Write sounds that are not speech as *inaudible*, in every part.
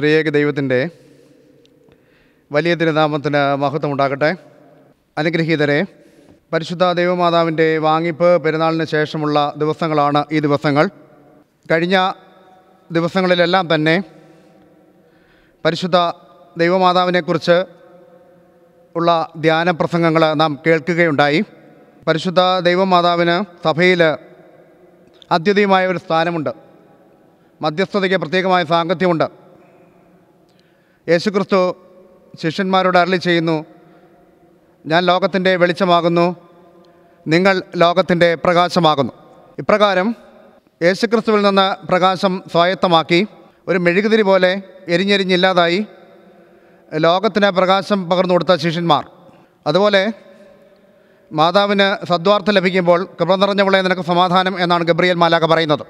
ത്രിയേക ദൈവത്തിന്റെ വലിയ തിരുനാമത്തിന് മഹത്വം ഉണ്ടാകട്ടെ അനുഗ്രഹീതരെ പരിശുദ്ധ ദൈവമാതാവിന്റെ വാങ്ങിപ്പ് പെരുന്നാളിന് ശേഷമുള്ള ദിവസങ്ങളാണ് ഈ ദിവസങ്ങൾ. കഴിഞ്ഞ ദിവസങ്ങളിലെല്ലാം തന്നെ പരിശുദ്ധ ദൈവമാതാവിനെക്കുറിച്ച് ഉള്ള ധ്യാന പ്രസംഗങ്ങൾ നാം കേൾക്കുകയുണ്ടായി. പരിശുദ്ധ ദൈവമാതാവിന് സഭയിൽ അദ്വിതീയമായ ഒരു സ്ഥാനമുണ്ട്. മധ്യസ്ഥതയ്ക്ക് പ്രത്യേകമായ സാങ്കത്യമുണ്ട്. യേശുക്രിസ്തു ശിഷ്യന്മാരോട് അരളി ചെയ്യുന്നു. ഞാൻ ലോകത്തിന്റെ വെളിച്ചമാകുന്നു. നിങ്ങൾ ലോകത്തിന്റെ പ്രകാശമാകുന്നു. ഇപ്രകാരം യേശുക്രിസ്തുവിൽ നിന്ന് പ്രകാശം സ്വായത്തമാക്കി ഒരു മെഴുകുതിരി പോലെ എരിഞ്ഞെരിഞ്ഞില്ലാതായി ലോകത്തിന് പ്രകാശം പകർന്നു കൊടുത്ത ശിഷ്യന്മാർ. അതുപോലെ മാതാവിന് സദ്വാർത്ഥ ലഭിക്കുമ്പോൾ കൃപ നിറഞ്ഞവളെ നിനക്ക് സമാധാനം എന്നാണ് ഗബ്രിയൽ മാലാക പറയുന്നത്.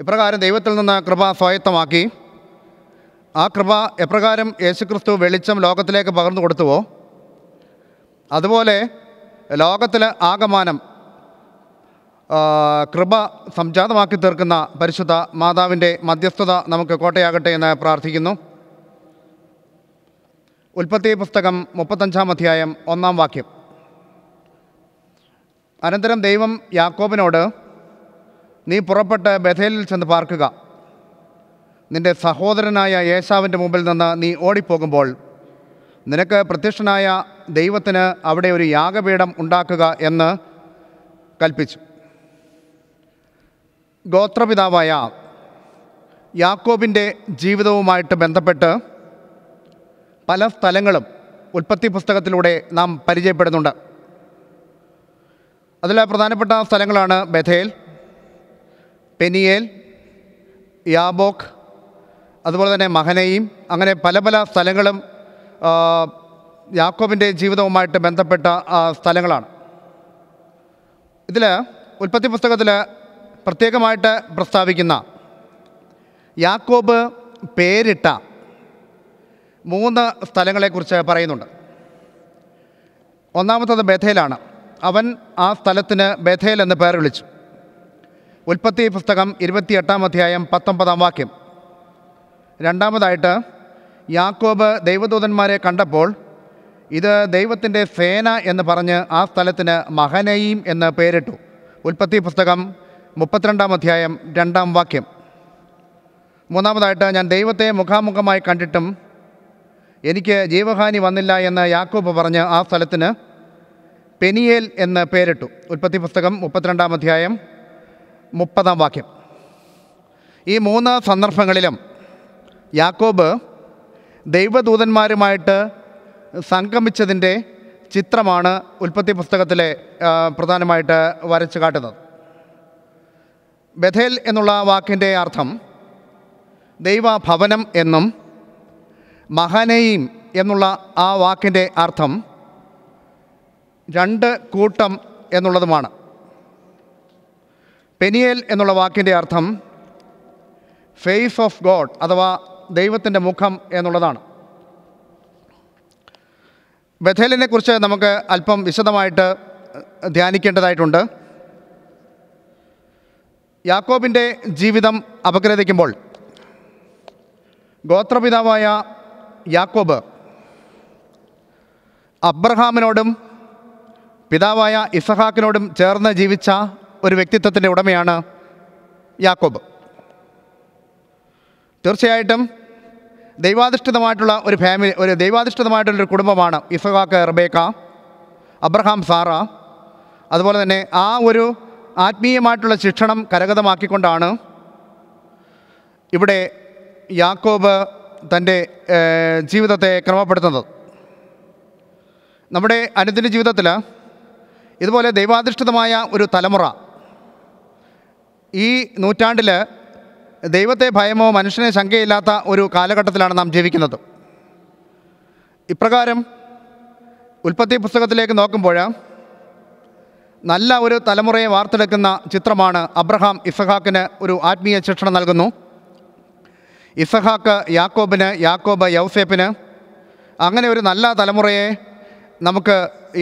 ഇപ്രകാരം ദൈവത്തിൽ നിന്ന് കൃപ സ്വായത്തമാക്കി ആ കൃപ എപ്രകാരം യേശുക്രിസ്തു വെളിച്ചം ലോകത്തിലേക്ക് പകർന്നു കൊടുത്തുവോ? അതുപോലെ ലോകത്തിലെ ആകമാനം കൃപ സംജാതമാക്കി തീർക്കുന്ന പരിശുദ്ധ മാതാവിന്റെ മധ്യസ്ഥത നമുക്ക് കോട്ടയാകട്ടെ എന്ന് പ്രാർത്ഥിക്കുന്നു. ഉൽപ്പത്തി പുസ്തകം മുപ്പത്തഞ്ചാം അധ്യായം ഒന്നാം വാക്യം. അനന്തരം ദൈവം യാക്കോബിനോട് നീ പുറപ്പെട്ട് ബഥേലിൽ ചെന്ന് പാർക്കുക. നിന്റെ സഹോദരനായ യേശാവിന്റെ മുമ്പിൽ നിന്ന് നീ ഓടിപ്പോകുമ്പോൾ നിനക്ക് പ്രത്യക്ഷനായ ദൈവത്തിന് അവിടെ ഒരു യാഗപീഠം ഉണ്ടാക്കുക എന്ന് കൽപ്പിച്ചു. ഗോത്രപിതാവായ യാക്കോബിന്റെ ജീവിതവുമായിട്ട് ബന്ധപ്പെട്ട് പല സ്ഥലങ്ങളും ഉൽപ്പത്തി പുസ്തകത്തിലൂടെ നാം പരിചയപ്പെടുന്നുണ്ട്. അതിൽ പ്രധാനപ്പെട്ട സ്ഥലങ്ങളാണ് ബഥേൽ പെനിയേൽ യാബോക്ക് അതുപോലെ തന്നെ മഹനയും അങ്ങനെ പല പല സ്ഥലങ്ങളും യാക്കോബിന്റെ ജീവിതവുമായിട്ട് ബന്ധപ്പെട്ട സ്ഥലങ്ങളാണ്. ഇതിൽ ഉൽപ്പത്തി പുസ്തകത്തിൽ പ്രത്യേകമായിട്ട് പ്രസ്താവിക്കുന്ന യാക്കോബ് പേരിട്ട മൂന്ന് സ്ഥലങ്ങളെക്കുറിച്ച് പറയുന്നുണ്ട്. ഒന്നാമത്തത് ബഥേലാണ്. അവൻ ആ സ്ഥലത്തിന് ബഥേൽ എന്ന് പേർ വിളിച്ചു. ഉൽപ്പത്തി പുസ്തകം ഇരുപത്തിയെട്ടാം അധ്യായം പത്തൊമ്പതാം വാക്യം. രണ്ടാമതായിട്ട് യാക്കോബ് ദൈവദൂതന്മാരെ കണ്ടപ്പോൾ ഇത് ദൈവത്തിന്റെ സേന എന്ന് പറഞ്ഞ് ആ സ്ഥലത്തിന് മഹനയീം എന്ന് പേരിട്ടു. ഉൽപ്പത്തി പുസ്തകം മുപ്പത്തിരണ്ടാം അധ്യായം രണ്ടാം വാക്യം. മൂന്നാമതായിട്ട് ഞാൻ ദൈവത്തെ മുഖാമുഖമായി കണ്ടിട്ടും എനിക്ക് ജീവഹാനി വന്നില്ല എന്ന് യാക്കോബ് പറഞ്ഞ് ആ സ്ഥലത്തിന് പെനിയേൽ എന്ന് പേരിട്ടു. ഉൽപ്പത്തി പുസ്തകം മുപ്പത്തിരണ്ടാം അധ്യായം മുപ്പതാം വാക്യം. ഈ മൂന്ന് സന്ദർഭങ്ങളിലും യാക്കോബ് ദൈവദൂതന്മാരുമായിട്ട് സംഗമിച്ചതിന്റെ ചിത്രമാണ് ഉൽപ്പത്തി പുസ്തകത്തിലെ പ്രധാനമായിട്ട് വരച്ചു കാട്ടുന്നത്. ബഥേൽ എന്നുള്ള വാക്കിന്റെ അർത്ഥം ദൈവഭവനം എന്നും മഹനയും എന്നുള്ള ആ വാക്കിന്റെ അർത്ഥം രണ്ട് കൂട്ടം എന്നുള്ളതുമാണ്. പെനിയേൽ എന്നുള്ള വാക്കിന്റെ അർത്ഥം ഫേസ് ഓഫ് ഗോഡ് അഥവാ ദൈവത്തിന്റെ മുഖം എന്നുള്ളതാണ്. ബഥേലിനെ കുറിച്ച് നമുക്ക് അല്പം വിശദമായിട്ട് ധ്യാനിക്കേണ്ടതായിട്ടുണ്ട്. യാക്കോബിന്റെ ജീവിതം അപഗ്രഥിക്കുമ്പോൾ ഗോത്രപിതാവായ യാക്കോബ് അബ്രഹാമിനോടും പിതാവായ ഇസഹാക്കിനോടും ചേർന്ന് ജീവിച്ച ഒരു വ്യക്തിത്വത്തിന്റെ ഉടമയാണ് യാക്കോബ്. തീർച്ചയായിട്ടും ദൈവാധിഷ്ഠിതമായിട്ടുള്ള ഒരു ഫാമിലി ഒരു ദൈവാധിഷ്ഠിതമായിട്ടുള്ളൊരു കുടുംബമാണ് ഇസഹാക്ക് റബേക്ക അബ്രഹാം സാറ. അതുപോലെ തന്നെ ആ ഒരു ആത്മീയമായിട്ടുള്ള ശിക്ഷണം കരഗതമാക്കിക്കൊണ്ടാണ് ഇവിടെ യാക്കോബ് തന്റെ ജീവിതത്തെ ക്രമപ്പെടുത്തുന്നത്. നമ്മുടെ അനുദിന ജീവിതത്തിൽ ഇതുപോലെ ദൈവാധിഷ്ഠിതമായ ഒരു തലമുറ ഈ നൂറ്റാണ്ടിൽ ദൈവത്തെ ഭയമോ മനുഷ്യനെ ശങ്കയില്ലാത്ത ഒരു കാലഘട്ടത്തിലാണ് നാം ജീവിക്കുന്നത്. ഇപ്രകാരം ഉൽപ്പത്തി പുസ്തകത്തിലേക്ക് നോക്കുമ്പോൾ നല്ല ഒരു തലമുറയെ വാർത്തെടുക്കുന്ന ചിത്രമാണ് അബ്രഹാം ഇസഹാക്കിന് ഒരു ആത്മീയ ശിക്ഷണം നൽകുന്നു. ഇസഹാക്ക് യാക്കോബിന് യാക്കോബ് യൗസേപ്പിന് അങ്ങനെ ഒരു നല്ല തലമുറയെ നമുക്ക്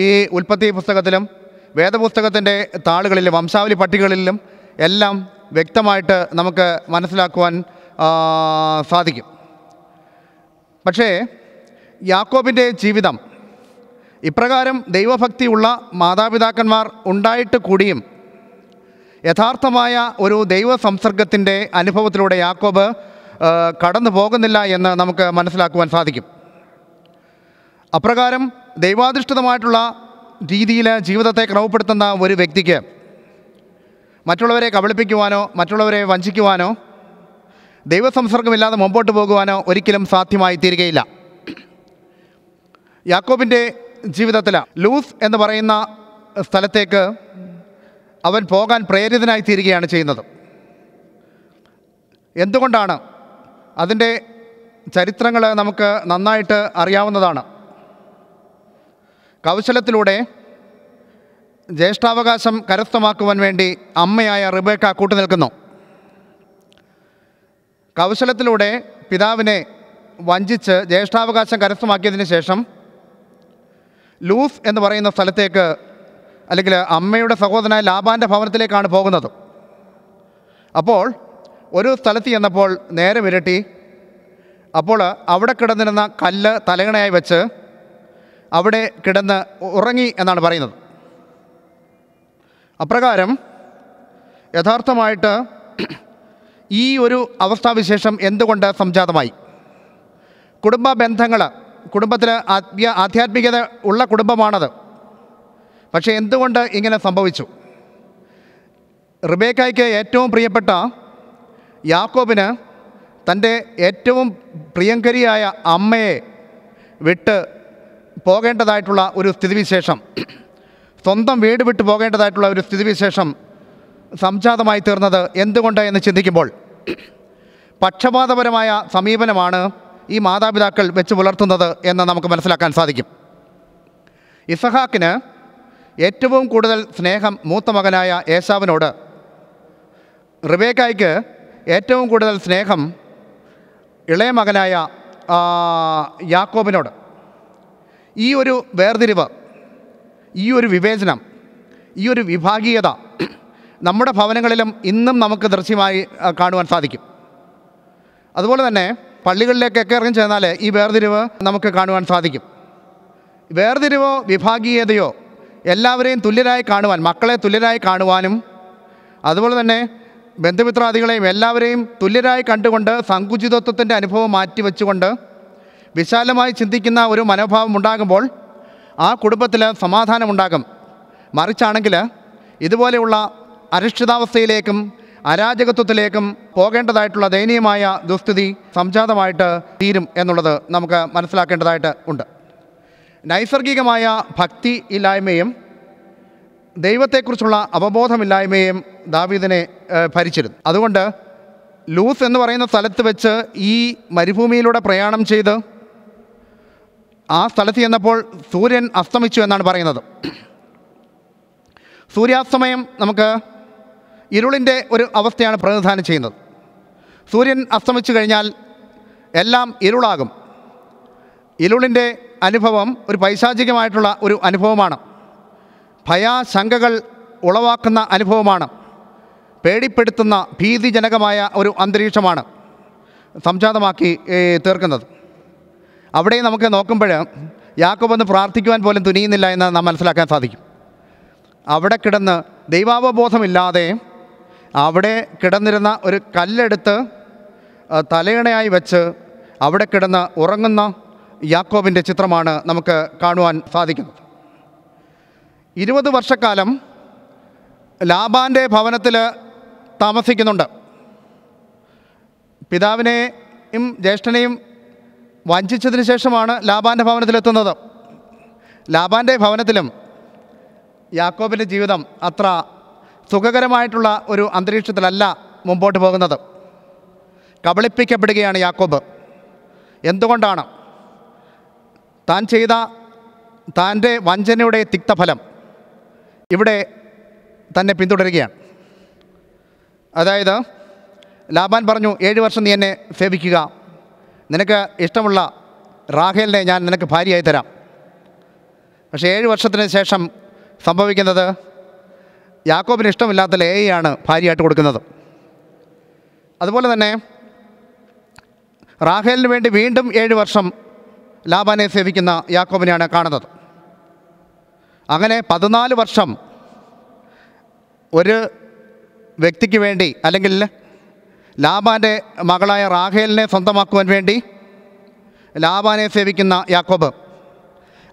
ഈ ഉൽപ്പത്തി പുസ്തകത്തിലും വേദപുസ്തകത്തിന്റെ താളുകളിലും വംശാവലി പട്ടികകളിലും എല്ലാം വ്യക്തമായിട്ട് നമുക്ക് മനസ്സിലാക്കുവാൻ സാധിക്കും. പക്ഷേ യാക്കോബിന്റെ ജീവിതം ഇപ്രകാരം ദൈവഭക്തിയുള്ള മാതാപിതാക്കന്മാർ ഉണ്ടായിട്ട് കൂടിയും യഥാർത്ഥമായ ഒരു ദൈവ സംസർഗത്തിന്റെ അനുഭവത്തിലൂടെ യാക്കോബ് കടന്നു പോകുന്നില്ല എന്ന് നമുക്ക് മനസ്സിലാക്കുവാൻ സാധിക്കും. അപ്രകാരം ദൈവാധിഷ്ഠിതമായിട്ടുള്ള രീതിയിൽ ജീവിതത്തെ ക്രമപ്പെടുത്തുന്ന ഒരു വ്യക്തിക്ക് മറ്റുള്ളവരെ കബളിപ്പിക്കുവാനോ മറ്റുള്ളവരെ വഞ്ചിക്കുവാനോ ദൈവസംസർഗമില്ലാതെ മുമ്പോട്ട് പോകുവാനോ ഒരിക്കലും സാധ്യമായി തീരുകയില്ല യാക്കോബിന്റെ ജീവിതത്തിൽ ലൂസ് എന്ന് പറയുന്ന സ്ഥലത്തേക്ക് അവൻ പോകാൻ പ്രേരിതനായി തീരുകയാണ് ചെയ്യുന്നത്. എന്തുകൊണ്ടാണ്? അതിന്റെ ചരിത്രങ്ങൾ നമുക്ക് നന്നായിട്ട് അറിയാവുന്നതാണ്. കൗശലത്തിലൂടെ ജ്യേഷ്ഠാവകാശം കരസ്ഥമാക്കുവാൻ വേണ്ടി അമ്മയായ റിബേക്ക കൂട്ടുനിൽക്കുന്നു. കൗശലത്തിലൂടെ പിതാവിനെ വഞ്ചിച്ച് ജ്യേഷ്ഠാവകാശം കരസ്ഥമാക്കിയതിന് ശേഷം ലൂസ് എന്ന് പറയുന്ന സ്ഥലത്തേക്ക് അല്ലെങ്കിൽ അമ്മയുടെ സഹോദരനായ ലാബാന്റെ ഭവനത്തിലേക്കാണ് പോകുന്നത്. അപ്പോൾ ഒരു സ്ഥലത്ത് ചെന്നപ്പോൾ നേരെ വിരട്ടി. അപ്പോൾ അവിടെ കിടന്നിരുന്ന കല്ല് തലകണയായി വെച്ച് അവിടെ കിടന്ന് ഉറങ്ങി എന്നാണ് പറയുന്നത്. അപ്രകാരം യഥാർത്ഥമായിട്ട് ഈ ഒരു അവസ്ഥാവിശേഷം എന്തുകൊണ്ട് സംജാതമായി? കുടുംബ ബന്ധങ്ങൾ കുടുംബത്തിൽ ആത്മീയ ആധ്യാത്മികത ഉള്ള കുടുംബമാണത്. പക്ഷേ എന്തുകൊണ്ട് ഇങ്ങനെ സംഭവിച്ചു? റിബേക്കായ്ക്ക് ഏറ്റവും പ്രിയപ്പെട്ട യാക്കോബിന് തന്റെ ഏറ്റവും പ്രിയങ്കരിയായ അമ്മയെ വിട്ട് പോകേണ്ടതായിട്ടുള്ള ഒരു സ്ഥിതിവിശേഷം. സ്വന്തം വീട് വിട്ടു പോകേണ്ടതായിട്ടുള്ള ഒരു സ്ഥിതിവിശേഷം സംജാതമായി തീർന്നത് എന്തുകൊണ്ട് എന്ന് ചിന്തിക്കുമ്പോൾ പക്ഷപാതപരമായ സമീപനമാണ് ഈ മാതാപിതാക്കൾ വെച്ച് പുലർത്തുന്നത് എന്ന് നമുക്ക് മനസ്സിലാക്കാൻ സാധിക്കും. ഇസഹാക്കിന് ഏറ്റവും കൂടുതൽ സ്നേഹം മൂത്ത മകനായ ഏശാവിനോട് റിബേക്കായ്ക്ക് ഏറ്റവും കൂടുതൽ സ്നേഹം ഇളയ മകനായ യാക്കോബിനോട്. ഈ ഒരു വേർതിരിവ് ഈ ഒരു വിവേചനം ഈ ഒരു വിഭാഗീയത നമ്മുടെ ഭവനങ്ങളിലും ഇന്നും നമുക്ക് ദൃശ്യമായി കാണുവാൻ സാധിക്കും. അതുപോലെ തന്നെ പള്ളികളിലേക്കൊക്കെ ഇറങ്ങി ചെന്നാൽ ഈ വേർതിരിവ് നമുക്ക് കാണുവാൻ സാധിക്കും. വേർതിരിവോ വിഭാഗീയതയോ എല്ലാവരെയും തുല്യരായി കാണുവാൻ മക്കളെ തുല്യരായി കാണുവാനും അതുപോലെ തന്നെ ബന്ധുമിത്രാദികളെയും എല്ലാവരെയും തുല്യരായി കണ്ടുകൊണ്ട് സങ്കുചിതത്വത്തിന്റെ അനുഭവം മാറ്റിവെച്ചുകൊണ്ട് വിശാലമായി ചിന്തിക്കുന്ന ഒരു മനോഭാവം ഉണ്ടാകുമ്പോൾ ആ കുടുംബത്തിൽ സമാധാനമുണ്ടാകും. മറിച്ചാണെങ്കിൽ ഇതുപോലെയുള്ള അരക്ഷിതാവസ്ഥയിലേക്കും അരാജകത്വത്തിലേക്കും പോകേണ്ടതായിട്ടുള്ള ദയനീയമായ ദുസ്ഥിതി സംജാതമായിട്ട് തീരും എന്നുള്ളത് നമുക്ക് മനസ്സിലാക്കേണ്ടതായിട്ട് ഉണ്ട്. നൈസർഗികമായ ഭക്തി ഇല്ലായ്മയും ദൈവത്തെക്കുറിച്ചുള്ള അവബോധമില്ലായ്മയും ദാവീദിനെ ഭരിച്ചിരുന്നു. അതുകൊണ്ട് ലൂസ് എന്ന് പറയുന്ന സ്ഥലത്ത് വെച്ച് ഈ മരുഭൂമിയിലൂടെ പ്രയാണം ചെയ്ത് ആ സ്ഥലത്ത് ചെന്നപ്പോൾ സൂര്യൻ അസ്തമിച്ചു എന്നാണ് പറയുന്നത്. സൂര്യാസ്തമയം നമുക്ക് ഇരുളിന്റെ ഒരു അവസ്ഥയാണ് പ്രതിനിധാനം ചെയ്യുന്നത്. സൂര്യൻ അസ്തമിച്ചു കഴിഞ്ഞാൽ എല്ലാം ഇരുളാകും. ഇരുളിന്റെ അനുഭവം ഒരു പൈശാചികമായിട്ടുള്ള ഒരു അനുഭവമാണ്. ഭയാശങ്കകൾ ഉളവാക്കുന്ന അനുഭവമാണ്. പേടിപ്പെടുത്തുന്ന ഭീതിജനകമായ ഒരു അന്തരീക്ഷമാണ് സംജാതമാക്കി തീർക്കുന്നത്. അവിടെ നമുക്ക് നോക്കുമ്പോൾ യാക്കോബ് ഒന്ന് പ്രാർത്ഥിക്കുവാൻ പോലും തുനിയുന്നില്ല എന്ന് നാം മനസ്സിലാക്കാൻ സാധിക്കും. അവിടെ കിടന്ന് ദൈവാവബോധമില്ലാതെ അവിടെ കിടന്നിരുന്ന ഒരു കല്ലെടുത്ത് തലയിണയായി വെച്ച് അവിടെ കിടന്ന് ഉറങ്ങുന്ന യാക്കോബിന്റെ ചിത്രമാണ് നമുക്ക് കാണുവാൻ സാധിക്കുന്നത്. ഇരുപത് വർഷക്കാലം ലാബാന്റെ ഭവനത്തിൽ താമസിക്കുന്നുണ്ട്. പിതാവിനെയും ജ്യേഷ്ഠനെയും വഞ്ചിച്ചതിന് ശേഷമാണ് ലാബാന്റെ ഭവനത്തിലെത്തുന്നത്. ലാബാന്റെ ഭവനത്തിലും യാക്കോബിന്റെ ജീവിതം അത്ര സുഖകരമായിട്ടുള്ള ഒരു അന്തരീക്ഷത്തിലല്ല മുമ്പോട്ട് പോകുന്നത്. കബളിപ്പിക്കപ്പെടുകയാണ് യാക്കോബ്. എന്തുകൊണ്ടാണ്? താൻ ചെയ്ത തന്റെ വഞ്ചനയുടെ തിക്തഫലം ഇവിടെ തന്നെ പിന്തുടരുകയാണ്. അതായത് ലാബാൻ പറഞ്ഞു ഏഴ് വർഷം നീ എന്നെ സേവിക്കുക. നിനക്ക് ഇഷ്ടമുള്ള റാഹേലിനെ ഞാൻ നിനക്ക് ഭാര്യയായി തരാം. പക്ഷേ ഏഴ് വർഷത്തിന് ശേഷം സംഭവിക്കുന്നത് യാക്കോബിന് ഇഷ്ടമില്ലാത്ത ലേയാണ് ഭാര്യയായിട്ട് കൊടുക്കുന്നത്. അതുപോലെ തന്നെ റാഹേലിന് വേണ്ടി വീണ്ടും ഏഴ് വർഷം ലാബാനെ സേവിക്കുന്ന യാക്കോബിനെയാണ് കാണുന്നത്. അങ്ങനെ പതിനാല് വർഷം ഒരു വ്യക്തിക്ക് വേണ്ടി അല്ലെങ്കിൽ ലാബാന്റെ മകളായ റാഹേലിനെ സ്വന്തമാക്കുവാൻ വേണ്ടി ലാബാനെ സേവിക്കുന്ന യാക്കോബ്.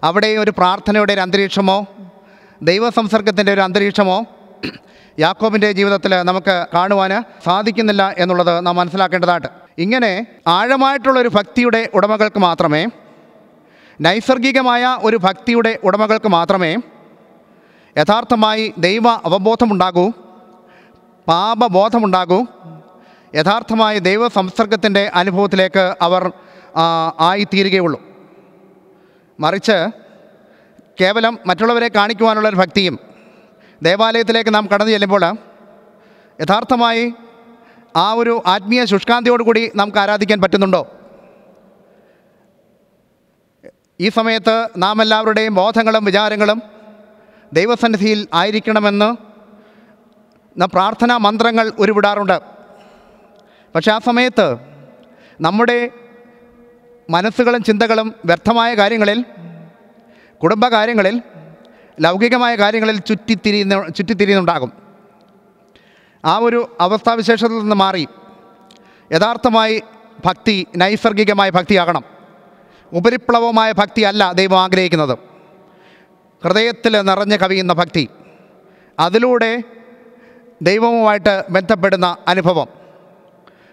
അവിടെ ഒരു പ്രാർത്ഥനയുടെ ഒരു അന്തരീക്ഷമോ ദൈവസംസർഗത്തിന്റെ ഒരു അന്തരീക്ഷമോ യാക്കോബിന്റെ ജീവിതത്തിൽ നമുക്ക് കാണുവാൻ സാധിക്കുന്നില്ല എന്നുള്ളത് നാം മനസ്സിലാക്കേണ്ടതായിട്ട് ഇങ്ങനെ ആഴമായിട്ടുള്ളൊരു ഭക്തിയുടെ ഉടമകൾക്ക് മാത്രമേ നൈസർഗികമായ ഒരു ഭക്തിയുടെ ഉടമകൾക്ക് മാത്രമേ യഥാർത്ഥമായി ദൈവ അവബോധമുണ്ടാകൂ പാപബോധമുണ്ടാകൂ യഥാർത്ഥമായ ദൈവ സംസർഗത്തിന്റെ അനുഭവത്തിലേക്ക് അവർ ആയിത്തീരുകയുള്ളൂ. മറിച്ച് കേവലം മറ്റുള്ളവരെ കാണിക്കുവാനുള്ള ഒരു ഭക്തിയും ദേവാലയത്തിലേക്ക് നാം കടന്നു ചെല്ലുമ്പോൾ യഥാർത്ഥമായി ആ ഒരു ആത്മീയ ശുഷ്കാന്തിയോടുകൂടി നമുക്ക് ആരാധിക്കാൻ പറ്റുന്നുണ്ടോ? ഈ സമയത്ത് നാം എല്ലാവരുടെയും ബോധങ്ങളും വിചാരങ്ങളും ദൈവസന്നിധിയിൽ ആയിരിക്കണമെന്ന് പ്രാർത്ഥനാ മന്ത്രങ്ങൾ ഉരുവിടാറുണ്ട്. പക്ഷെ ആ സമയത്ത് നമ്മുടെ മനസ്സുകളും ചിന്തകളും വ്യർത്ഥമായ കാര്യങ്ങളിൽ കുടുംബകാര്യങ്ങളിൽ ലൗകികമായ കാര്യങ്ങളിൽ ചുറ്റിത്തിരിയുന്ന ചുറ്റിത്തിരിയുന്നുണ്ടാകും. ആ ഒരു അവസ്ഥാവിശേഷത്തിൽ നിന്ന് മാറി യഥാർത്ഥമായി ഭക്തി നൈസർഗികമായ ഭക്തിയാകണം. ഉപരിപ്ലവമായ ഭക്തി അല്ല ദൈവം ആഗ്രഹിക്കുന്നത്. ഹൃദയത്തിൽ നിറഞ്ഞു കവിയുന്ന ഭക്തി. അതിലൂടെ ദൈവവുമായിട്ട് ബന്ധപ്പെടുന്ന അനുഭവം.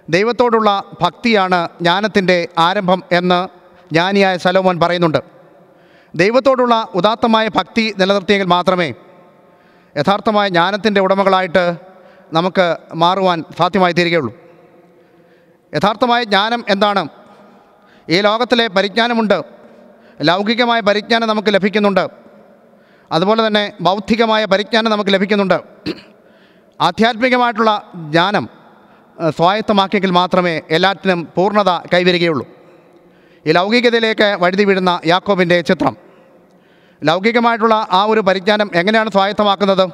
ദൈവത്തോടുള്ള ഭക്തിയാണ് ജ്ഞാനത്തിന്റെ ആരംഭം എന്ന് ജ്ഞാനിയായ സലോമോൻ പറയുന്നുണ്ട്. ദൈവത്തോടുള്ള ഉദാത്തമായ ഭക്തി നിലനിർത്തിയെങ്കിൽ മാത്രമേ യഥാർത്ഥമായ ജ്ഞാനത്തിന്റെ ഉടമകളായിട്ട് നമുക്ക് മാറുവാൻ സാധ്യമായി തീരുകയുള്ളൂ. യഥാർത്ഥമായ ജ്ഞാനം എന്താണ്? ഈ ലോകത്തിലെ പരിജ്ഞാനമുണ്ട്. ലൗകികമായ പരിജ്ഞാനം നമുക്ക് ലഭിക്കുന്നുണ്ട്. അതുപോലെ തന്നെ ബൗദ്ധികമായ പരിജ്ഞാനം നമുക്ക് ലഭിക്കുന്നുണ്ട്. ആധ്യാത്മികമായിട്ടുള്ള ജ്ഞാനം സ്വായത്തമാക്കിയെങ്കിൽ മാത്രമേ എല്ലാറ്റിനും പൂർണത കൈവരികയുള്ളൂ. ഈ ലൗകികതയിലേക്ക് വഴുതി വീഴുന്ന യാക്കോബിന്റെ ചിത്രം. ലൗകികമായിട്ടുള്ള ആ ഒരു പരിജ്ഞാനം എങ്ങനെയാണ് സ്വായത്തമാക്കുന്നത്?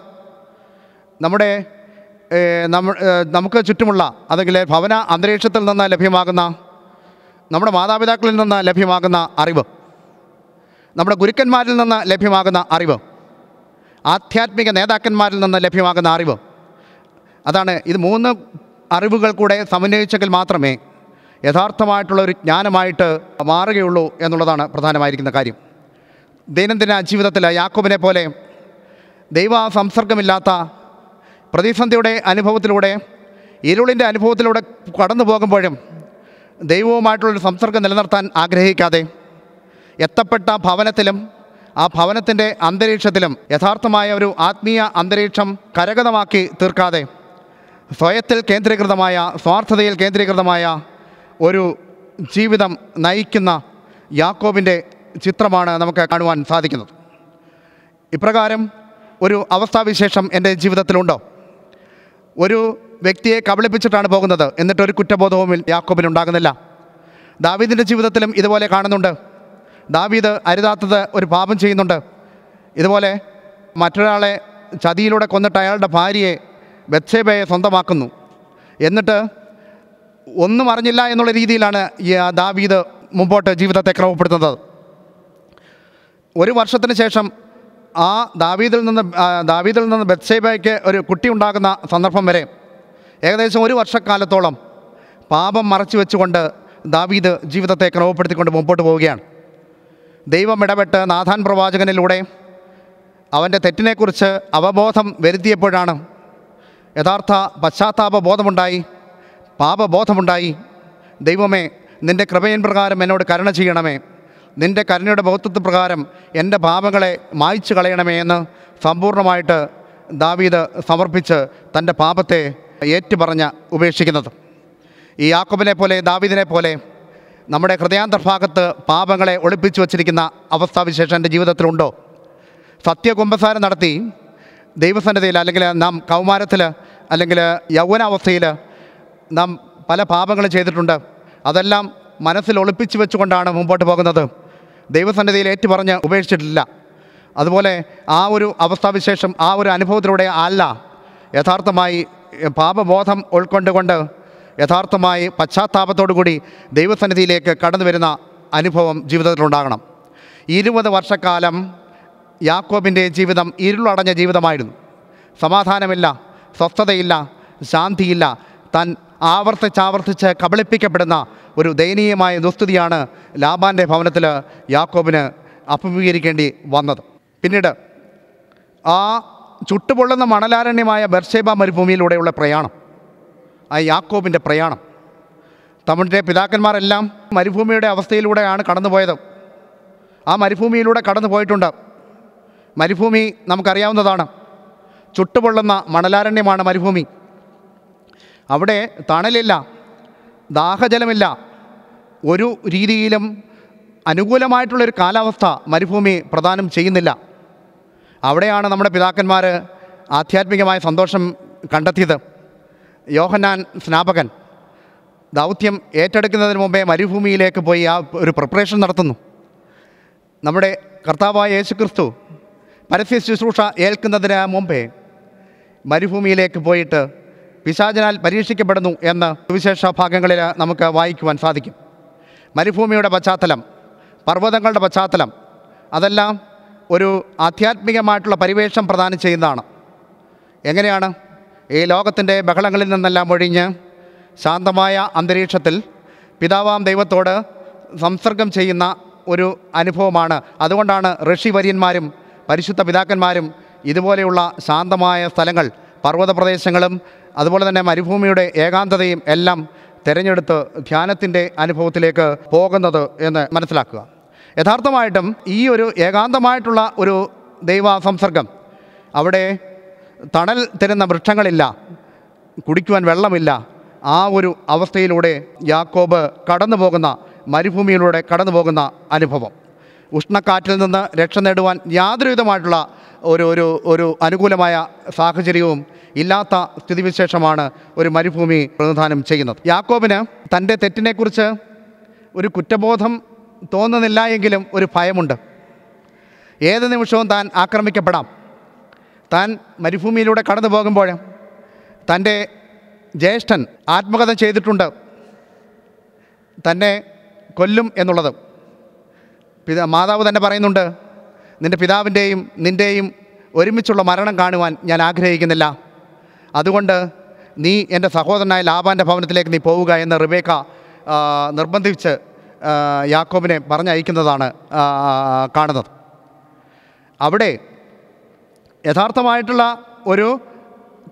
നമ്മുടെ നമ്മ നമുക്ക് ചുറ്റുമുള്ള അല്ലെങ്കിൽ ഭവന അന്തരീക്ഷത്തിൽ നിന്ന് ലഭ്യമാകുന്ന നമ്മുടെ മാതാപിതാക്കളിൽ നിന്ന് ലഭ്യമാകുന്ന അറിവ്. നമ്മുടെ ഗുരുക്കന്മാരിൽ നിന്ന് ലഭ്യമാകുന്ന അറിവ്. ആധ്യാത്മിക നേതാക്കന്മാരിൽ നിന്ന് ലഭ്യമാകുന്ന അറിവ്. അതാണ് ഇത് മൂന്ന് അറിവുകൾ കൂടെ സമന്വയിച്ചെങ്കിൽ മാത്രമേ യഥാർത്ഥമായിട്ടുള്ള ഒരു ജ്ഞാനമായിട്ട് മാറുകയുള്ളൂ എന്നുള്ളതാണ് പ്രധാനമായിരിക്കുന്ന കാര്യം. ദൈനംദിന ജീവിതത്തിൽ യാക്കോബിനെ പോലെ ദൈവ സംസർഗമില്ലാത്ത പ്രതിസന്ധിയുടെ അനുഭവത്തിലൂടെ ഇരുളിന്റെ അനുഭവത്തിലൂടെ കടന്നു പോകുമ്പോഴും ദൈവവുമായിട്ടുള്ളൊരു സംസർഗം നിലനിർത്താൻ ആഗ്രഹിക്കാതെ എത്തപ്പെട്ട ഭവനത്തിലും ആ ഭവനത്തിന്റെ അന്തരീക്ഷത്തിലും യഥാർത്ഥമായ ഒരു ആത്മീയ അന്തരീക്ഷം കരഗതമാക്കി തീർക്കാതെ സ്വയത്തിൽ കേന്ദ്രീകൃതമായ സ്വാർത്ഥതയിൽ കേന്ദ്രീകൃതമായ ഒരു ജീവിതം നയിക്കുന്ന യാക്കോബിന്റെ ചിത്രമാണ് നമുക്ക് കാണുവാൻ സാധിക്കുന്നത്. ഇപ്രകാരം ഒരു അവസ്ഥാവിശേഷം എന്റെ ജീവിതത്തിലുണ്ടോ? ഒരു വ്യക്തിയെ കബളിപ്പിച്ചിട്ടാണ് പോകുന്നത് എന്നിട്ട് ഒരു യാക്കോബിന് ഉണ്ടാകുന്നില്ല. ദാവീദിന്റെ ജീവിതത്തിലും ഇതുപോലെ കാണുന്നുണ്ട്. ദാവീദ് അരുതാത്തത് ഒരു പാപം ചെയ്യുന്നുണ്ട്. ഇതുപോലെ മറ്റൊരാളെ ചതിയിലൂടെ കൊന്നിട്ട് അയാളുടെ ഭാര്യയെ ബത്സേബയെ സ്വന്തമാക്കുന്നു. എന്നിട്ട് ഒന്നും അറിഞ്ഞില്ല എന്നുള്ള രീതിയിലാണ് ഈ ദാവീദ് മുമ്പോട്ട് ജീവിതത്തെ ക്രമപ്പെടുത്തുന്നത്. ഒരു വർഷത്തിന് ശേഷം ആ ദാവീദിൽ നിന്ന് ദാവീദിൽ നിന്ന് ബത്സേബയ്ക്ക് ഒരു കുട്ടി ഉണ്ടാകുന്ന സന്ദർഭം വരെ ഏകദേശം ഒരു വർഷക്കാലത്തോളം പാപം മറച്ചു വെച്ചുകൊണ്ട് ദാവീദ് ജീവിതത്തെ ക്രമപ്പെടുത്തിക്കൊണ്ട് മുമ്പോട്ട് പോവുകയാണ്. ദൈവം ഇടപെട്ട് നാഥാൻ പ്രവാചകനിലൂടെ അവന്റെ തെറ്റിനെക്കുറിച്ച് അവബോധം വരുത്തിയപ്പോഴാണ് യഥാർത്ഥ പശ്ചാത്താപ ബോധമുണ്ടായി പാപബോധമുണ്ടായി. ദൈവമേ നിന്റെ കൃപയൻ പ്രകാരം എന്നോട് കരുണ ചെയ്യണമേ. നിന്റെ കരുണയുടെ ബൗദ്ധത്വ പ്രകാരം എന്റെ പാപങ്ങളെ മായ്ച്ചു കളയണമേ എന്ന് സമ്പൂർണമായിട്ട് ദാവീദ് സമർപ്പിച്ച് തന്റെ പാപത്തെ ഏറ്റുപറഞ്ഞ് ഉപേക്ഷിക്കുന്നത്. ഈ യാക്കോബിനെ പോലെ ദാവീദിനെ പോലെ നമ്മുടെ ഹൃദയാന്തർഭാഗത്ത് പാപങ്ങളെ ഒളിപ്പിച്ചു വച്ചിരിക്കുന്ന അവസ്ഥാവിശേഷം എന്റെ ജീവിതത്തിലുണ്ടോ? സത്യകുംഭസാരം നടത്തി ദൈവസന്നിധിയിൽ അല്ലെങ്കിൽ നാം കൗമാരത്തിൽ അല്ലെങ്കിൽ യൗവനാവസ്ഥയിൽ നാം പല പാപങ്ങളും ചെയ്തിട്ടുണ്ട്. അതെല്ലാം മനസ്സിൽ ഒളിപ്പിച്ച് വെച്ചുകൊണ്ടാണ് മുമ്പോട്ട് പോകുന്നത്. ദൈവസന്നിധിയിൽ ഏറ്റുപറഞ്ഞ് ഉപേക്ഷിച്ചിട്ടില്ല. അതുപോലെ ആ ഒരു അവസ്ഥാവിശേഷം ആ ഒരു അനുഭവത്തിലൂടെ അല്ല. യഥാർത്ഥമായി പാപബോധം ഉൾക്കൊണ്ടുകൊണ്ട് യഥാർത്ഥമായി പശ്ചാത്താപത്തോടു കൂടി ദൈവസന്നിധിയിലേക്ക് കടന്നു വരുന്ന അനുഭവം ജീവിതത്തിലുണ്ടാകണം. ഇരുപത് വർഷക്കാലം യാക്കോബിന്റെ ജീവിതം ഇരുളടഞ്ഞ ജീവിതമായിരുന്നു. സമാധാനമില്ല സ്വസ്ഥതയില്ല ശാന്തിയില്ല. താൻ ആവർത്തിച്ചാവർത്തിച്ച് കബളിപ്പിക്കപ്പെടുന്ന ഒരു ദയനീയമായ ദുസ്ഥിതിയാണ് ലാബാന്റെ ഭവനത്തിൽ യാക്കോബിന് അഭിമുഖീകരിക്കേണ്ടി വന്നത്. പിന്നീട് ആ ചുട്ടുപൊള്ളുന്ന മണലാരണ്യമായ ബർഷേബ മരുഭൂമിയിലൂടെയുള്ള പ്രയാണം ആ യാക്കോബിന്റെ പ്രയാണം. തമിഴിന്റെ പിതാക്കന്മാരെല്ലാം മരുഭൂമിയുടെ അവസ്ഥയിലൂടെയാണ് കടന്നുപോയത്. ആ മരുഭൂമിയിലൂടെ കടന്നു പോയിട്ടുണ്ട് മരുഭൂമി നമുക്കറിയാവുന്നതാണ്. ചുട്ടുപൊള്ളുന്ന മണലാരണ്യമാണ് മരുഭൂമി. അവിടെ തണലില്ല ദാഹജലമില്ല. ഒരു രീതിയിലും അനുകൂലമായിട്ടുള്ളൊരു കാലാവസ്ഥ മരുഭൂമി പ്രദാനം ചെയ്യുന്നില്ല. അവിടെയാണ് നമ്മുടെ പിതാക്കന്മാർ ആധ്യാത്മികമായ സന്തോഷം കണ്ടെത്തിയത്. യോഹന്നാൻ സ്നാപകൻ ദൗത്യം ഏറ്റെടുക്കുന്നതിന് മുമ്പേ മരുഭൂമിയിലേക്ക് പോയി ആ ഒരു പ്രിപ്പറേഷൻ നടത്തുന്നു. നമ്മുടെ കർത്താവായ യേശുക്രിസ്തു പരസ്യ ശുശ്രൂഷ ഏൽക്കുന്നതിന് മുമ്പേ മരുഭൂമിയിലേക്ക് പോയിട്ട് പിശാചനാൽ പരീക്ഷിക്കപ്പെടുന്നു എന്ന് സുവിശേഷ ഭാഗങ്ങളിൽ നമുക്ക് വായിക്കുവാൻ സാധിക്കും. മരുഭൂമിയുടെ പശ്ചാത്തലം പർവതങ്ങളുടെ പശ്ചാത്തലം അതെല്ലാം ഒരു ആധ്യാത്മികമായിട്ടുള്ള പരിവേഷം പ്രദാനം ചെയ്യുന്നതാണ്. എങ്ങനെയാണ്? ഈ ലോകത്തിന്റെ ബഹളങ്ങളിൽ നിന്നെല്ലാം ഒഴിഞ്ഞ് ശാന്തമായ അന്തരീക്ഷത്തിൽ പിതാവാം ദൈവത്തോട് സംസർഗം ചെയ്യുന്ന ഒരു അനുഭവമാണ്. അതുകൊണ്ടാണ് ഋഷിവര്യന്മാരും പരിശുദ്ധ പിതാക്കന്മാരും ഇതുപോലെയുള്ള ശാന്തമായ സ്ഥലങ്ങൾ പർവത പ്രദേശങ്ങളും അതുപോലെ തന്നെ മരുഭൂമിയുടെ ഏകാന്തതയും എല്ലാം തിരഞ്ഞെടുത്ത് ധ്യാനത്തിന്റെ അനുഭവത്തിലേക്ക് പോകുന്നത് എന്ന് മനസ്സിലാക്കുക. യഥാർത്ഥമായിട്ടും ഈ ഒരു ഏകാന്തമായിട്ടുള്ള ഒരു ദൈവ സംസർഗം അവിടെ തണൽ തരുന്ന വൃക്ഷങ്ങളില്ല കുടിക്കുവാൻ വെള്ളമില്ല ആ ഒരു അവസ്ഥയിലൂടെ യാക്കോബ് കടന്നു പോകുന്ന മരുഭൂമിയിലൂടെ കടന്നു പോകുന്ന അനുഭവം. ഉഷ്ണക്കാറ്റിൽ നിന്ന് രക്ഷ നേടുവാൻ യാതൊരുവിധമായിട്ടുള്ള ഒരു ഒരു ഒരു അനുകൂലമായ സാഹചര്യവും ഇല്ലാത്ത സ്ഥിതിവിശേഷമാണ് ഒരു മരുഭൂമി പ്രതിനിധാനം ചെയ്യുന്നത്. യാക്കോബിന് തന്റെ തെറ്റിനെക്കുറിച്ച് ഒരു കുറ്റബോധം തോന്നുന്നില്ല എങ്കിലും ഒരു ഭയമുണ്ട്. ഏത് നിമിഷവും താൻ ആക്രമിക്കപ്പെടാം. താൻ മരുഭൂമിയിലൂടെ കടന്നു പോകുമ്പോൾ തന്റെ ജ്യേഷ്ഠൻ ആത്മകഥ ചെയ്തിട്ടുണ്ട്. തന്നെ കൊല്ലും എന്നുള്ളത്. പിതാ മാതാവ് തന്നെ പറയുന്നുണ്ട് നിന്റെ പിതാവിന്റെയും നിന്റെയും ഒരുമിച്ചുള്ള മരണം കാണുവാൻ ഞാൻ ആഗ്രഹിക്കുന്നില്ല. അതുകൊണ്ട് നീ എന്റെ സഹോദരനായ ലാബാന്റെ ഭവനത്തിലേക്ക് നീ പോവുക എന്ന് റിബേക്ക നിർബന്ധിച്ച് യാക്കോബിനെ പറഞ്ഞയക്കുന്നതാണ് കാണുന്നത്. അവിടെ യഥാർത്ഥമായിട്ടുള്ള ഒരു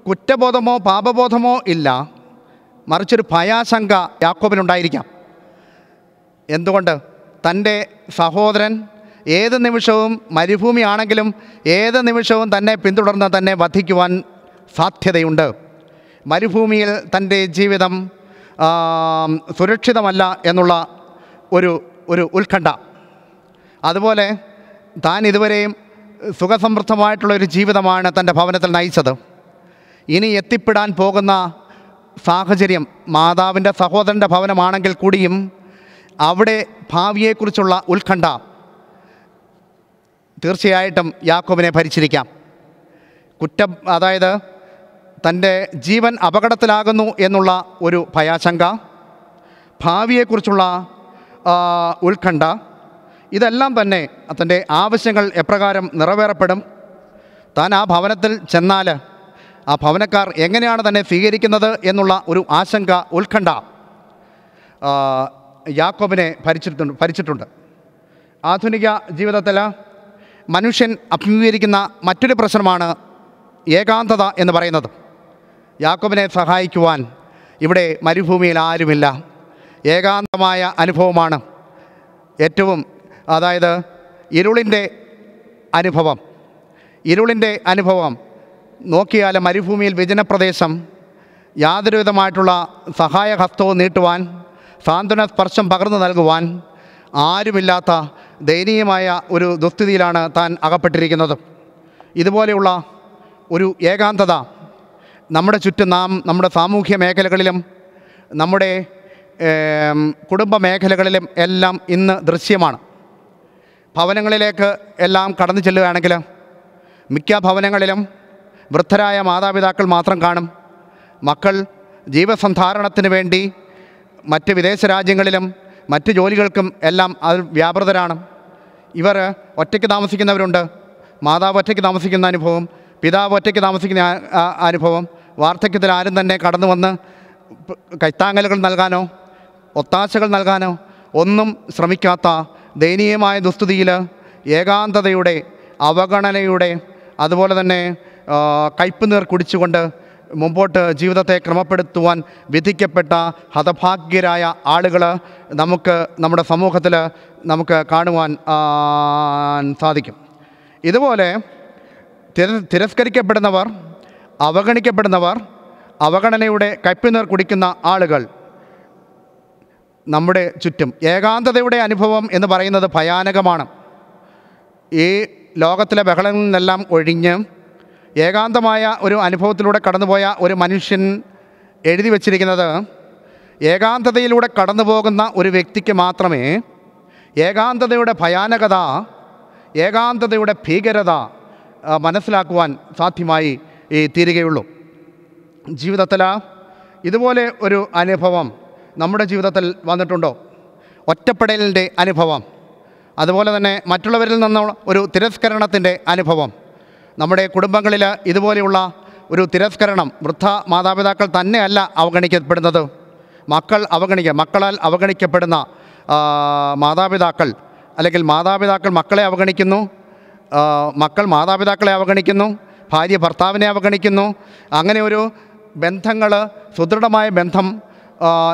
കുറ്റബോധമോ പാപബോധമോ ഇല്ല. മറിച്ചൊരു ഭയാശങ്ക യാക്കോബിനുണ്ടായിരിക്കാം. എന്തുകൊണ്ട്? തന്റെ സഹോദരൻ ഏത് നിമിഷവും മരുഭൂമിയാണെങ്കിലും ഏത് നിമിഷവും തന്നെ പിന്തുടർന്ന് തന്നെ വധിക്കുവാൻ സാധ്യതയുണ്ട്. മരുഭൂമിയിൽ തന്റെ ജീവിതം സുരക്ഷിതമല്ല എന്നുള്ള ഒരു ഒരു ഉത്കണ്ഠ. അതുപോലെ താൻ ഇതുവരെയും സുഖസമൃദ്ധമായിട്ടുള്ള ഒരു ജീവിതമാണ് തന്റെ ഭവനത്തിൽ നയിച്ചത്. ഇനി എത്തിപ്പെടാൻ പോകുന്ന സാഹചര്യം മാതാവിന്റെ സഹോദരന്റെ ഭവനമാണെങ്കിൽ കൂടിയും അവിടെ ഭാവിയെക്കുറിച്ചുള്ള ഉത്കണ്ഠ. തീർച്ചയായിട്ടും യാക്കോബിനെ ഭരിച്ചിരിക്കാം. കുറ്റം അതായത് തന്റെ ജീവൻ അപകടത്തിലാകുന്നു എന്നുള്ള ഒരു ഭയാശങ്ക ഭാവിയെക്കുറിച്ചുള്ള ഉത്കണ്ഠ. ഇതെല്ലാം തന്നെ തന്റെ ആവശ്യങ്ങൾ എപ്രകാരം നിറവേറപ്പെടും. താൻ ആ ഭവനത്തിൽ ചെന്നാൽ ആ ഭവനക്കാർ എങ്ങനെയാണ് തന്നെ സ്വീകരിക്കുന്നത് എന്നുള്ള ഒരു ആശങ്ക ഉത്കണ്ഠ. യാക്കോബിനെ ഭരിച്ചിട്ടുണ്ട് ഭരിച്ചിട്ടുണ്ട്. ആധുനിക ജീവിതത്തിൽ മനുഷ്യൻ അഭിമുഖീകരിക്കുന്ന മറ്റൊരു പ്രശ്നമാണ് ഏകാന്തത എന്ന് പറയുന്നത്. യാക്കോബിനെ സഹായിക്കുവാൻ ഇവിടെ മരുഭൂമിയിൽ ആരുമില്ല. ഏകാന്തമായ അനുഭവമാണ് ഏറ്റവും അതായത് ഇരുളിന്റെ അനുഭവം. ഇരുളിന്റെ അനുഭവം. നോക്കിയാൽ മരുഭൂമിയിൽ വിജനപ്രദേശം യാതൊരുവിധമായിട്ടുള്ള സഹായഹസ്തവും നീട്ടുവാൻ സാന്ത്വന സ്പർശം പകർന്നു നൽകുവാൻ ആരുമില്ലാത്ത ദയനീയമായ ഒരു ദുസ്ഥിതിയിലാണ് താൻ അകപ്പെട്ടിരിക്കുന്നത്. ഇതുപോലെയുള്ള ഒരു ഏകാന്തത നമ്മുടെ ചുറ്റും നാം നമ്മുടെ സാമൂഹ്യ മേഖലകളിലും നമ്മുടെ കുടുംബ മേഖലകളിലും എല്ലാം ഇന്ന് ദൃശ്യമാണ്. ഭവനങ്ങളിലേക്ക് എല്ലാം കടന്നു ചെല്ലുകയാണെങ്കിൽ മിക്ക ഭവനങ്ങളിലും വൃദ്ധരായ മാതാപിതാക്കൾ മാത്രം കാണും. മക്കൾ ജീവസന്ധാരണത്തിന് വേണ്ടി മറ്റ് വിദേശ രാജ്യങ്ങളിലും മറ്റ് ജോലികൾക്കും എല്ലാം അത് വ്യാപൃതരാണ്. ഇവർ ഒറ്റയ്ക്ക് താമസിക്കുന്നവരുണ്ട്. മാതാവ് ഒറ്റയ്ക്ക് താമസിക്കുന്ന അനുഭവം പിതാവ് ഒറ്റയ്ക്ക് താമസിക്കുന്ന അനുഭവം വാർദ്ധക്യത്തിൽ ആരും തന്നെ കടന്നു വന്ന് കൈത്താങ്ങലുകൾ നൽകാനോ ഒത്താശകൾ നൽകാനോ ഒന്നും ശ്രമിക്കാത്ത ദയനീയമായ ദുസ്ഥിതിയിൽ ഏകാന്തതയുടെ അവഗണനയുടെ അതുപോലെ തന്നെ കയ്പ് നീർ കുടിച്ചുകൊണ്ട് മുമ്പോട്ട് ജീവിതത്തെ ക്രമപ്പെടുത്തുവാൻ വിധിക്കപ്പെട്ട ഹതഭാഗ്യരായ ആളുകൾ നമുക്ക് നമ്മുടെ സമൂഹത്തിൽ നമുക്ക് കാണുവാൻ സാധിക്കും. ഇതുപോലെ തിര തിരസ്കരിക്കപ്പെടുന്നവർ അവഗണിക്കപ്പെടുന്നവർ അവഗണനയുടെ കപ്പിനീർ കുടിക്കുന്ന ആളുകൾ നമ്മുടെ ചുറ്റും. ഏകാന്തതയുടെ അനുഭവം എന്ന് പറയുന്നത് ഭയാനകമാണ്. ഈ ലോകത്തിലെ ബഹളങ്ങളിൽ നിന്നെല്ലാം ഒഴിഞ്ഞ് ഏകാന്തമായ ഒരു അനുഭവത്തിലൂടെ കടന്നുപോയ ഒരു മനുഷ്യൻ എഴുതി വച്ചിരിക്കുന്നത് ഏകാന്തതയിലൂടെ കടന്നു പോകുന്ന ഒരു വ്യക്തിക്ക് മാത്രമേ ഏകാന്തതയുടെ ഭയാനകത ഏകാന്തതയുടെ ഭീകരത മനസ്സിലാക്കുവാൻ സാധ്യമായി ഈ തീരുകയുള്ളൂ. ജീവിതത്തിൽ ഇതുപോലെ ഒരു അനുഭവം നമ്മുടെ ജീവിതത്തിൽ വന്നിട്ടുണ്ടോ? ഒറ്റപ്പെടലിന്റെ അനുഭവം അതുപോലെ തന്നെ മറ്റുള്ളവരിൽ നിന്നുള്ള ഒരു തിരസ്കരണത്തിന്റെ അനുഭവം നമ്മുടെ കുടുംബങ്ങളിൽ ഇതുപോലെയുള്ള ഒരു തിരസ്കരണം വൃദ്ധ മാതാപിതാക്കൾ തന്നെയല്ല അവഗണിക്കപ്പെടുന്നത്. മക്കൾ അവഗണിക്കുക മക്കളാൽ അവഗണിക്കപ്പെടുന്ന മാതാപിതാക്കൾ അല്ലെങ്കിൽ മാതാപിതാക്കൾ മക്കളെ അവഗണിക്കുന്നു മക്കൾ മാതാപിതാക്കളെ അവഗണിക്കുന്നു ഭാര്യ ഭർത്താവിനെ അവഗണിക്കുന്നു. അങ്ങനെ ഒരു ബന്ധങ്ങൾ സുദൃഢമായ ബന്ധം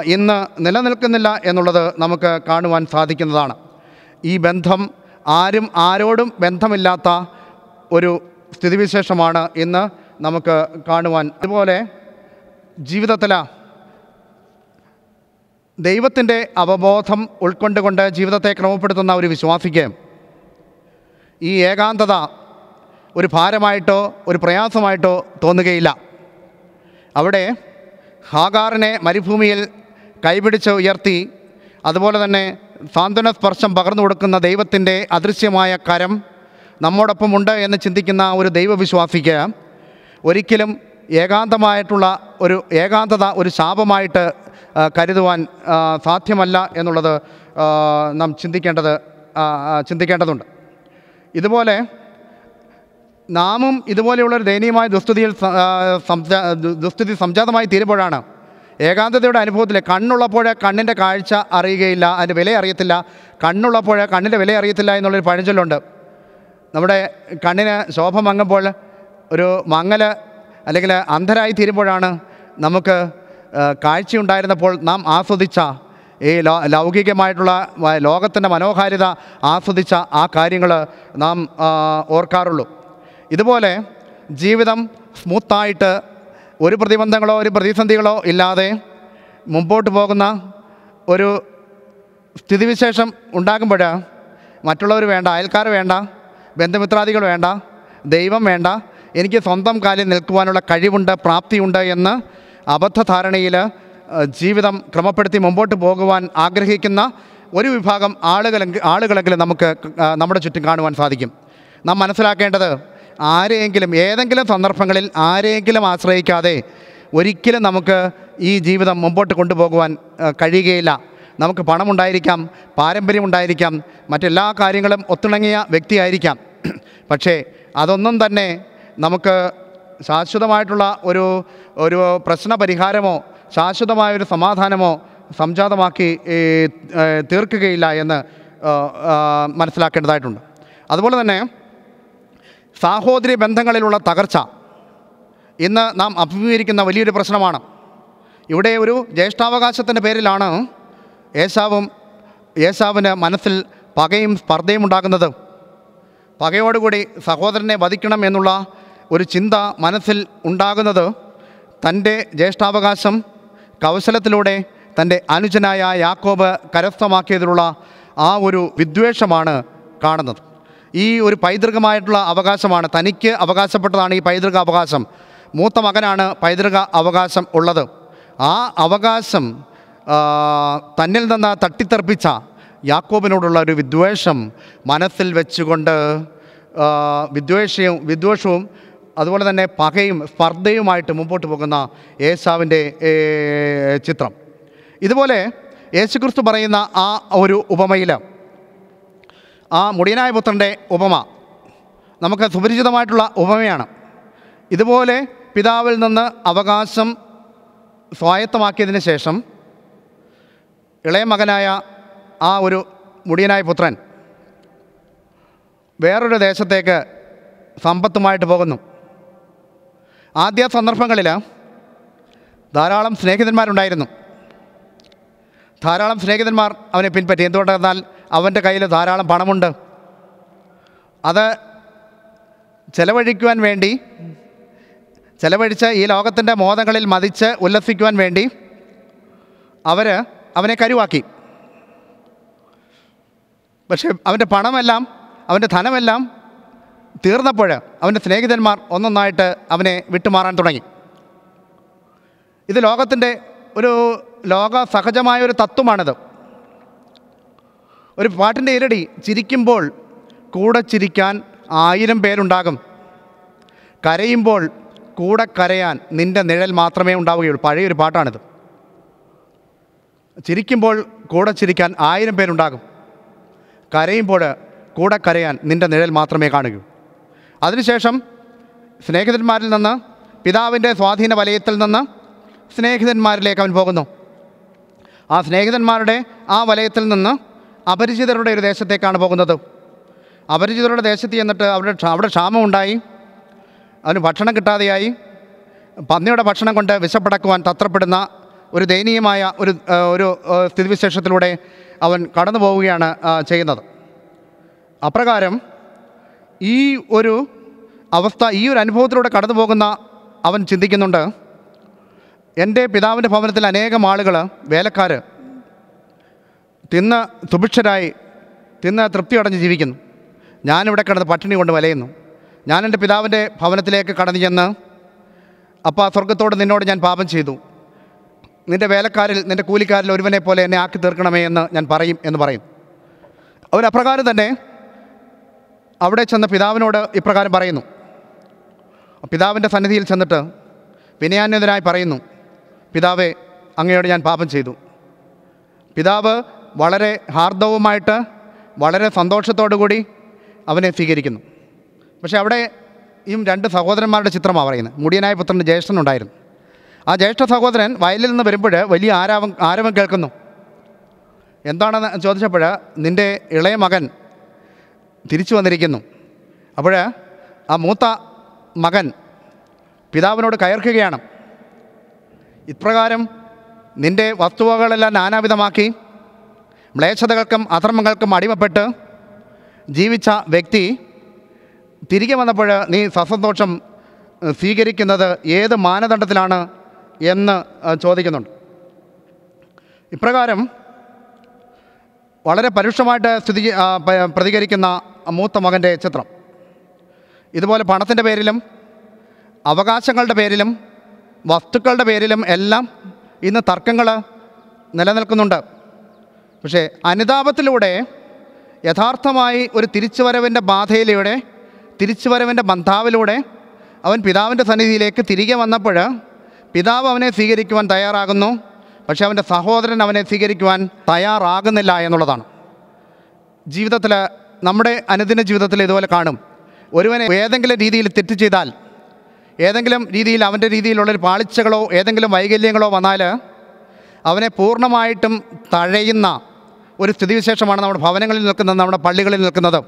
ഇന്ന് നിലനിൽക്കുന്നില്ല എന്നുള്ളത് നമുക്ക് കാണുവാൻ സാധിക്കുന്നതാണ്. ഈ ബന്ധം ആരും ആരോടും ബന്ധമില്ലാത്ത ഒരു സ്ഥിതിവിശേഷമാണ് ഇന്ന് നമുക്ക് കാണുവാൻ. അതുപോലെ ജീവിതത്തിൽ ദൈവത്തിന്റെ അവബോധം ഉൾക്കൊണ്ടുകൊണ്ട് ജീവിതത്തെ ക്രമപ്പെടുത്തുന്ന ഒരു വിശ്വാസിക്ക് ഈ ഏകാന്തത ഒരു ഭാരമായിട്ടോ ഒരു പ്രയാസമായിട്ടോ തോന്നുകയില്ല. അവിടെ ഹാഗാറിനെ മരുഭൂമിയിൽ കൈപിടിച്ച് ഉയർത്തി അതുപോലെ തന്നെ സാന്ത്വന സ്പർശം പകർന്നു കൊടുക്കുന്ന ദൈവത്തിന്റെ അദൃശ്യമായ കരം നമ്മോടൊപ്പമുണ്ട് എന്ന് ചിന്തിക്കുന്ന ഒരു ദൈവവിശ്വാസിക്ക് ഒരിക്കലും ഏകാന്തമായിട്ടുള്ള ഒരു ഏകാന്തത ഒരു ശാപമായിട്ട് കരുതുവാൻ സാധ്യമല്ല എന്നുള്ളത് നാം ചിന്തിക്കേണ്ടത് ചിന്തിക്കേണ്ടതുണ്ട്. ഇതുപോലെ നാമും ഇതുപോലെയുള്ളൊരു ദയനീയമായ ദുസ്ഥിതിയിൽ ദുസ്ഥിതി സംജാതമായി തീരുമ്പോഴാണ് ഏകാന്തതയുടെ അനുഭവത്തിൽ കണ്ണുള്ളപ്പോഴേ കണ്ണിന്റെ കാഴ്ച അറിയുകയില്ല അതിന്റെ വില അറിയത്തില്ല കണ്ണുള്ളപ്പോഴേ കണ്ണിന്റെ വില അറിയത്തില്ല എന്നുള്ളൊരു പഴഞ്ചൊല്ലുണ്ട്. നമ്മുടെ കണ്ണിന് ശോഭ മങ്ങുമ്പോൾ ഒരു മങ്ങൽ അല്ലെങ്കിൽ അന്ധരായി തീരുമ്പോഴാണ് നമുക്ക് കാഴ്ചയുണ്ടായിരുന്നപ്പോൾ നാം ആസ്വദിച്ച ഈ ലോ ലൗകികമായിട്ടുള്ള ലോകത്തിന്റെ മനോഹാരിത ആസ്വദിച്ച ആ കാര്യങ്ങൾ നാം ഓർക്കാറുള്ളൂ. ഇതുപോലെ ജീവിതം സ്മൂത്തായിട്ട് ഒരു പ്രതിബന്ധങ്ങളോ ഒരു പ്രതിസന്ധികളോ ഇല്ലാതെ മുമ്പോട്ട് പോകുന്ന ഒരു സ്ഥിതിവിശേഷം ഉണ്ടാകുമ്പോൾ മറ്റുള്ളവർ വേണ്ട അയൽക്കാർ വേണ്ട ബന്ധുമിത്രാദികൾ വേണ്ട ദൈവം വേണ്ട. എനിക്ക് സ്വന്തം കാലിൽ നിൽക്കുവാനുള്ള കഴിവുണ്ട് പ്രാപ്തിയുണ്ട് എന്ന് അബദ്ധധാരണയിൽ ധാരണയിൽ ജീവിതം ക്രമപ്പെടുത്തി മുമ്പോട്ട് പോകുവാൻ ആഗ്രഹിക്കുന്ന ഒരു വിഭാഗം ആളുകളെങ്കിൽ ആളുകളെങ്കിലും നമുക്ക് നമ്മുടെ ചുറ്റും കാണുവാൻ സാധിക്കും. നാം മനസ്സിലാക്കേണ്ടത് ആരെയെങ്കിലും ഏതെങ്കിലും സന്ദർഭങ്ങളിൽ ആരെയെങ്കിലും ആശ്രയിക്കാതെ ഒരിക്കലും നമുക്ക് ഈ ജീവിതം മുമ്പോട്ട് കൊണ്ടുപോകുവാൻ കഴിയുകയില്ല. നമുക്ക് പണമുണ്ടായിരിക്കാം പാരമ്പര്യമുണ്ടായിരിക്കാം മറ്റെല്ലാ കാര്യങ്ങളും ഒത്തിണങ്ങിയ വ്യക്തിയായിരിക്കാം. *clears throat* പക്ഷേ അതൊന്നും തന്നെ നമുക്ക് ശാശ്വതമായിട്ടുള്ള ഒരു ഒരു പ്രശ്ന പരിഹാരമോ ശാശ്വതമായൊരു സമാധാനമോ സംജാതമാക്കി തീർക്കുകയില്ല എന്ന് മനസ്സിലാക്കേണ്ടതായിട്ടുണ്ട്. അതുപോലെ തന്നെ സാഹോദര്യ ബന്ധങ്ങളിലുള്ള തകർച്ച ഇന്ന് നാം അഭിമുഖീകരിക്കുന്ന വലിയൊരു പ്രശ്നമാണ്. ഇവിടെ ഒരു ജ്യേഷ്ഠാവകാശത്തിന്റെ പേരിലാണ് ഏശാവും ഏശാവിന് മനസ്സിൽ പകയും സ്പർദ്ധയും ഉണ്ടാകുന്നത്. പകയോടുകൂടി സഹോദരനെ വധിക്കണം എന്നുള്ള ഒരു ചിന്ത മനസ്സിൽ ഉണ്ടാകുന്നത് തന്റെ ജ്യേഷ്ഠാവകാശം കൗശലത്തിലൂടെ തന്റെ അനുജനായ യാക്കോബ് കരസ്ഥമാക്കിയതിലുള്ള ആ ഒരു വിദ്വേഷമാണ് കാണുന്നത്. ഈ ഒരു പൈതൃകമായിട്ടുള്ള അവകാശമാണ്. തനിക്ക് അവകാശപ്പെട്ടതാണ് ഈ പൈതൃക അവകാശം. മൂത്ത മകനാണ് പൈതൃക അവകാശം ഉള്ളത്. ആ അവകാശം തന്നിൽ നിന്ന് തട്ടിത്തെറിപ്പിച്ച യാക്കോബിനോടുള്ള ഒരു വിദ്വേഷം മനസ്സിൽ വെച്ചുകൊണ്ട് വിദ്വേഷവും വിദ്വേഷവും അതുപോലെ തന്നെ പകയും സ്പർദ്ധയുമായിട്ട് മുമ്പോട്ട് പോകുന്ന യേശാവിന്റെ ചിത്രം. ഇതുപോലെ യേശുക്രിസ്തു പറയുന്ന ആ ഒരു ഉപമയിൽ ആ മുടിയനായ പുത്രന്റെ ഉപമ നമുക്ക് സുപരിചിതമായിട്ടുള്ള ഉപമയാണ്. ഇതുപോലെ പിതാവിൽ നിന്ന് അവകാശം സ്വായത്തമാക്കിയതിന് ശേഷം ഇളയ മകനായ ആ ഒരു മുടിയനായ പുത്രൻ വേറൊരു ദേശത്തേക്ക് സമ്പത്തുമായിട്ട് പോകുന്നു. ആദ്യ സന്ദർഭങ്ങളിൽ ധാരാളം സ്നേഹിതന്മാരുണ്ടായിരുന്നു. ധാരാളം സ്നേഹിതന്മാർ അവനെ പിൻപറ്റി. എന്തുകൊണ്ടെന്നാൽ അവന്റെ കയ്യിൽ ധാരാളം പണമുണ്ട്. അത് ചെലവഴിക്കുവാൻ വേണ്ടി ചെലവഴിച്ച് ഈ ലോകത്തിന്റെ മോദങ്ങളിൽ മതിച്ച് ഉല്ലസിക്കുവാൻ വേണ്ടി അവർ അവനെ കരുവാക്കി. പക്ഷേ അവന്റെ പണമെല്ലാം അവന്റെ ധനമെല്ലാം തീർന്നപ്പോൾ അവന്റെ സ്നേഹിതന്മാർ ഒന്നൊന്നായിട്ട് അവനെ വിട്ടുമാറാൻ തുടങ്ങി. ഇത് ലോകത്തിന്റെ ഒരു ലോക സഹജമായ ഒരു തത്വമാണിത്. ഒരു പാട്ടിന്റെ ഇരടി ചിരിക്കുമ്പോൾ കൂടെ ചിരിക്കാൻ ആയിരം പേരുണ്ടാകും. കരയുമ്പോൾ കൂടെ കരയാൻ നിന്റെ നിഴൽ മാത്രമേ ഉണ്ടാവുകയുള്ളൂ. പഴയൊരു പാട്ടാണിത്. ചിരിക്കുമ്പോൾ കൂടെ ചിരിക്കാൻ ആയിരം പേരുണ്ടാകും. കരയുമ്പോൾ കൂടെ കരയാൻ നിന്റെ നിഴൽ മാത്രമേ കാണുകൂ അതിനുശേഷം സ്നേഹിതന്മാരിൽ നിന്ന് പിതാവിന്റെ സ്വാധീന വലയത്തിൽ നിന്ന് സ്നേഹിതന്മാരിലേക്ക് അവൻ പോകുന്നു. ആ സ്നേഹിതന്മാരുടെ ആ വലയത്തിൽ നിന്ന് അപരിചിതരുടെ ഒരു ദേശത്തേക്കാണ് പോകുന്നത്. അപരിചിതരുടെ ദേശത്ത് ചെന്നിട്ട് ക്ഷാമം അവിടെ ക്ഷാമമുണ്ടായി. അവന് ഭക്ഷണം കിട്ടാതെയായി. പന്നിയുടെ ഭക്ഷണം കൊണ്ട് വിശപ്പടക്കുവാൻ തത്രപ്പെടുന്ന ഒരു ദയനീയമായ ഒരു ഒരു സ്ഥിതിവിശേഷത്തിലൂടെ അവൻ കടന്നു പോവുകയാണ് ചെയ്യുന്നത്. അപ്രകാരം ഈ ഒരു അവസ്ഥ ഈ ഒരു അനുഭവത്തിലൂടെ കടന്നു പോകുന്ന അവൻ ചിന്തിക്കുന്നുണ്ട് എന്റെ പിതാവിന്റെ ഭവനത്തിൽ അനേകം ആളുകൾ വേലക്കാർ തിന്ന് സുഭിക്ഷരായി തിന്ന് തൃപ്തിയടഞ്ഞ് ജീവിക്കുന്നു. ഞാനിവിടെ കിടന്ന് പട്ടിണി കൊണ്ട് വലയുന്നു. ഞാൻ എന്റെ പിതാവിന്റെ ഭവനത്തിലേക്ക് കടന്നു ചെന്ന് അപ്പാ സ്വർഗത്തോട് നിന്നോട് ഞാൻ പാപം ചെയ്തു. നിന്റെ വേലക്കാരിൽ നിന്റെ കൂലിക്കാരിൽ ഒരുവനെ പോലെ എന്നെ ആക്കി തീർക്കണമേ എന്ന് ഞാൻ പറയും എന്ന് പറയും. അവൻ അപ്രകാരം തന്നെ അവിടെ ചെന്ന പിതാവിനോട് ഇപ്രകാരം പറയുന്നു. പിതാവിന്റെ സന്നിധിയിൽ ചെന്നിട്ട് വിനയാന്യതനായി പറയുന്നു പിതാവേ അങ്ങയോട് ഞാൻ പാപം ചെയ്തു. പിതാവ് വളരെ ഹാർദവുമായിട്ട് വളരെ സന്തോഷത്തോടു കൂടി അവനെ സ്വീകരിക്കുന്നു. പക്ഷേ അവിടെ ഈ രണ്ട് സഹോദരന്മാരുടെ ചിത്രമാണ് പറയുന്നത്. മുടിയനായ പുത്രന്റെ ജ്യേഷ്ഠനുണ്ടായിരുന്നു ആ ജ്യേഷ്ഠ സഹോദരൻ വയലിൽ നിന്ന് വരുമ്പോൾ വലിയ ആരാവം ആരവം കേൾക്കുന്നു. എന്താണെന്ന് ചോദിച്ചപ്പോൾ നിന്റെ ഇളയ മകൻ തിരിച്ചു വന്നിരിക്കുന്നു. അപ്പോൾ ആ മൂത്ത മകൻ പിതാവിനോട് കയർക്കുകയാണ്. ഇപ്രകാരം നിന്റെ വസ്തുവകളെല്ലാം നാനാവിധമാക്കി മ്ലേച്ഛതകൾക്കും അധർമ്മങ്ങൾക്കും അടിമപ്പെട്ട് ജീവിച്ച വ്യക്തി തിരികെ വന്നപ്പോൾ നീ സസന്തോഷം സ്വീകരിക്കുന്നത് ഏത് മാനദണ്ഡത്തിലാണ് എന്ന് ചോദിക്കുന്നുണ്ട്. ഇപ്രകാരം വളരെ പരുഷമായിട്ട് സ്ഥിതി പ്രതികരിക്കുന്ന മൂത്ത മകന്റെ ചിത്രം. ഇതുപോലെ പണത്തിന്റെ പേരിലും അവകാശങ്ങളുടെ പേരിലും വസ്തുക്കളുടെ പേരിലും എല്ലാം ഇന്ന് തർക്കങ്ങൾ നിലനിൽക്കുന്നുണ്ട്. പക്ഷേ അനുതാപത്തിലൂടെ യഥാർത്ഥമായി ഒരു തിരിച്ചുവരവിന്റെ ബാധയിലൂടെ തിരിച്ചുവരവിന്റെ ബന്ധാവിലൂടെ അവൻ പിതാവിന്റെ സന്നിധിയിലേക്ക് തിരികെ വന്നപ്പോൾ പിതാവ് അവനെ സ്വീകരിക്കുവാൻ തയ്യാറാകുന്നു പക്ഷേ അവന്റെ സഹോദരൻ അവനെ സ്വീകരിക്കുവാൻ തയ്യാറാകുന്നില്ല എന്നുള്ളതാണ്. ജീവിതത്തിൽ നമ്മുടെ അനുദിന ജീവിതത്തിൽ ഇതുപോലെ കാണും. ഒരുവനെ ഏതെങ്കിലും രീതിയിൽ തെറ്റ് ചെയ്താൽ ഏതെങ്കിലും രീതിയിൽ അവന്റെ രീതിയിലുള്ളൊരു പാളിച്ചകളോ ഏതെങ്കിലും വൈകല്യങ്ങളോ വന്നാൽ അവനെ പൂർണമായിട്ടും തഴയുന്ന ഒരു സ്ഥിതിവിശേഷമാണ് നമ്മുടെ ഭവനങ്ങളിൽ നിൽക്കുന്നത് നമ്മുടെ പള്ളികളിൽ നിൽക്കുന്നത്.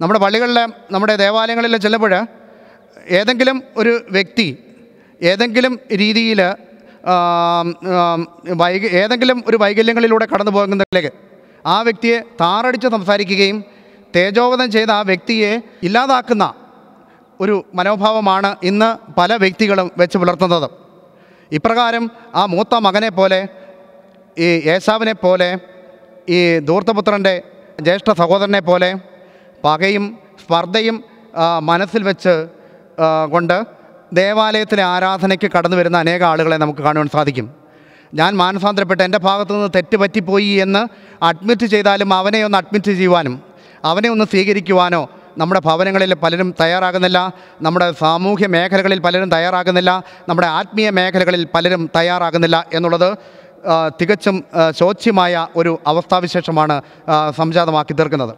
നമ്മുടെ പള്ളികളിലെ നമ്മുടെ ദേവാലയങ്ങളിൽ ചെല്ലുമ്പോൾ ഏതെങ്കിലും ഒരു വ്യക്തി ഏതെങ്കിലും രീതിയിൽ വൈക ഏതെങ്കിലും ഒരു വൈകല്യങ്ങളിലൂടെ കടന്നു പോകുന്നതിലേക്ക് ആ വ്യക്തിയെ താറടിച്ച് സംസാരിക്കുകയും തേജോവധം ചെയ്ത ആ വ്യക്തിയെ ഇല്ലാതാക്കുന്ന ഒരു മനോഭാവമാണ് ഇന്ന് പല വ്യക്തികളും വെച്ച് പുലർത്തുന്നത്. ഇപ്രകാരം ആ മൂത്ത മകനെ പോലെ ഈ യേശാവിനെ പോലെ ഈ ധൂർത്തപുത്രന്റെ ജ്യേഷ്ഠ സഹോദരനെ പോലെ പകയും സ്പർദ്ധയും മനസ്സിൽ വെച്ച് കൊണ്ട് ദേവാലയത്തിലെ ആരാധനയ്ക്ക് കടന്നു വരുന്ന അനേക ആളുകളെ നമുക്ക് കാണുവാൻ സാധിക്കും. ഞാൻ മാനസാന്തരപ്പെട്ട് എന്റെ ഭാഗത്തു നിന്ന് തെറ്റ് എന്ന് അഡ്മിറ്റ് ചെയ്താലും അവനെ ഒന്ന് അഡ്മിറ്റ് ചെയ്യുവാനും അവനെ ഒന്ന് സ്വീകരിക്കുവാനോ നമ്മുടെ ഭവനങ്ങളിൽ പലരും തയ്യാറാകുന്നില്ല നമ്മുടെ സാമൂഹ്യ മേഖലകളിൽ പലരും തയ്യാറാകുന്നില്ല നമ്മുടെ ആത്മീയ മേഖലകളിൽ പലരും തയ്യാറാകുന്നില്ല എന്നുള്ളത് തികച്ചും ശോച്യമായ ഒരു അവസ്ഥാവിശേഷമാണ് സംജാതമാക്കി തീർക്കുന്നത്.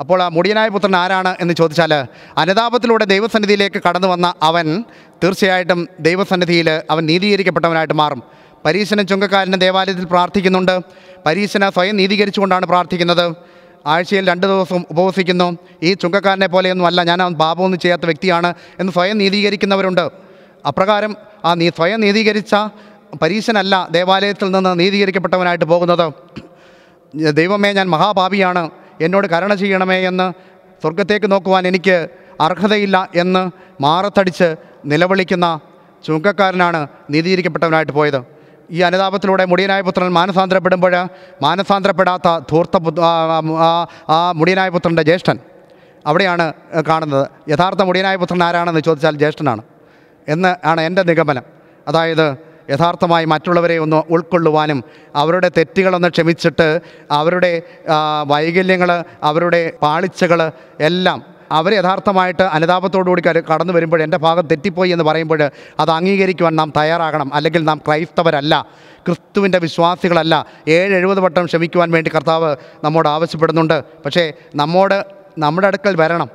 അപ്പോൾ ആ മുടിയനായ പുത്രൻ ആരാണ് എന്ന് ചോദിച്ചാൽ അനുതാപത്തിലൂടെ ദൈവസന്നിധിയിലേക്ക് കടന്നു വന്ന അവൻ തീർച്ചയായിട്ടും ദൈവസന്നിധിയിൽ അവൻ നീതീകരിക്കപ്പെട്ടവനായിട്ട് മാറും. പരീശന ചുങ്കക്കാരന്റെ ദേവാലയത്തിൽ പ്രാർത്ഥിക്കുന്നുണ്ട്. പരീശന സ്വയം നീതീകരിച്ചുകൊണ്ടാണ് പ്രാർത്ഥിക്കുന്നത്. ആഴ്ചയിൽ രണ്ട് ദിവസം ഉപവസിക്കുന്നു. ഈ ചുങ്കക്കാരനെ പോലെയൊന്നും അല്ല ഞാൻ പാപമൊന്നും ചെയ്യാത്ത വ്യക്തിയാണ് എന്ന് സ്വയം നീതീകരിക്കുന്നവരുണ്ട്. അപ്രകാരം ആ നീ സ്വയം നീതീകരിച്ച പരീശനല്ല ദേവാലയത്തിൽ നിന്ന് നീതീകരിക്കപ്പെട്ടവനായിട്ട് പോകുന്നത്. ദൈവമേ ഞാൻ മഹാപാപിയാണ്. എന്നോട് കരുണ ചെയ്യണമേ എന്ന് സ്വർഗത്തേക്ക് നോക്കുവാൻ എനിക്ക് അർഹതയില്ല എന്ന് മാറത്തടിച്ച് നിലവിളിക്കുന്ന ചുങ്കക്കാരനാണ് നീതിയിരിക്കപ്പെട്ടവനായിട്ട് പോയത്. ഈ അനുതാപത്തിലൂടെ മുടിയനായ പുത്രൻ മാനസാന്തരപ്പെടുമ്പോൾ മാനസാന്തരപ്പെടാത്ത ധൂർത്ത ആ- മുടിയനായ പുത്രന്റെ ജ്യേഷ്ഠൻ അവിടെയാണ് കാണുന്നത്. യഥാർത്ഥ മുടിയനായ പുത്രൻ ആരാണെന്ന് ചോദിച്ചാൽ ജ്യേഷ്ഠനാണ്. എന്ന് ആണ് എന്റെ നിഗമനം. അതായത് യഥാർത്ഥമായി മറ്റുള്ളവരെ ഒന്ന് ഉൾക്കൊള്ളുവാനും അവരുടെ തെറ്റുകളൊന്ന് ക്ഷമിച്ചിട്ട് അവരുടെ വൈകല്യങ്ങൾ അവരുടെ പാളിച്ചകൾ എല്ലാം അവർ യഥാർത്ഥമായിട്ട് അനുതാപത്തോടുകൂടി കൂടി കടന്നു വരുമ്പോൾ എന്റെ ഭാഗം തെറ്റിപ്പോയി എന്ന് പറയുമ്പോൾ അത് അംഗീകരിക്കുവാൻ നാം തയ്യാറാകണം. അല്ലെങ്കിൽ നാം ക്രൈസ്തവരല്ല ക്രിസ്തുവിന്റെ വിശ്വാസികളല്ല. ഏഴ് എഴുപത് വട്ടം ക്ഷമിക്കുവാൻ വേണ്ടി കർത്താവ് നമ്മോട് ആവശ്യപ്പെടുന്നുണ്ട്. പക്ഷേ നമ്മോട് നമ്മുടെ അടുക്കൽ വരണം.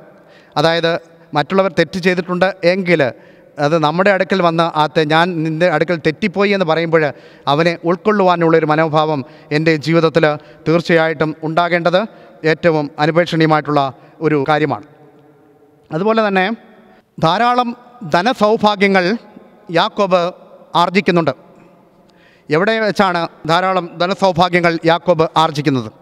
അതായത് മറ്റുള്ളവർ തെറ്റ് ചെയ്തിട്ടുണ്ട് എങ്കിൽ അത് നമ്മുടെ അടുക്കൽ വന്ന് ആ ഞാൻ നിന്റെ അടുക്കൽ തെറ്റിപ്പോയി എന്ന് പറയുമ്പോൾ അവനെ ഉൾക്കൊള്ളുവാനുള്ളൊരു മനോഭാവം എന്റെ ജീവിതത്തിൽ തീർച്ചയായിട്ടും ഉണ്ടാകേണ്ടത് ഏറ്റവും അനുപേക്ഷണീയമായിട്ടുള്ള ഒരു കാര്യമാണ്. അതുപോലെ തന്നെ ധാരാളം ധനസൗഭാഗ്യങ്ങൾ യാക്കോബ് ആർജിക്കുന്നുണ്ട്. എവിടെ വെച്ചാണ് ധാരാളം ധനസൗഭാഗ്യങ്ങൾ യാക്കോബ് ആർജിക്കുന്നത്?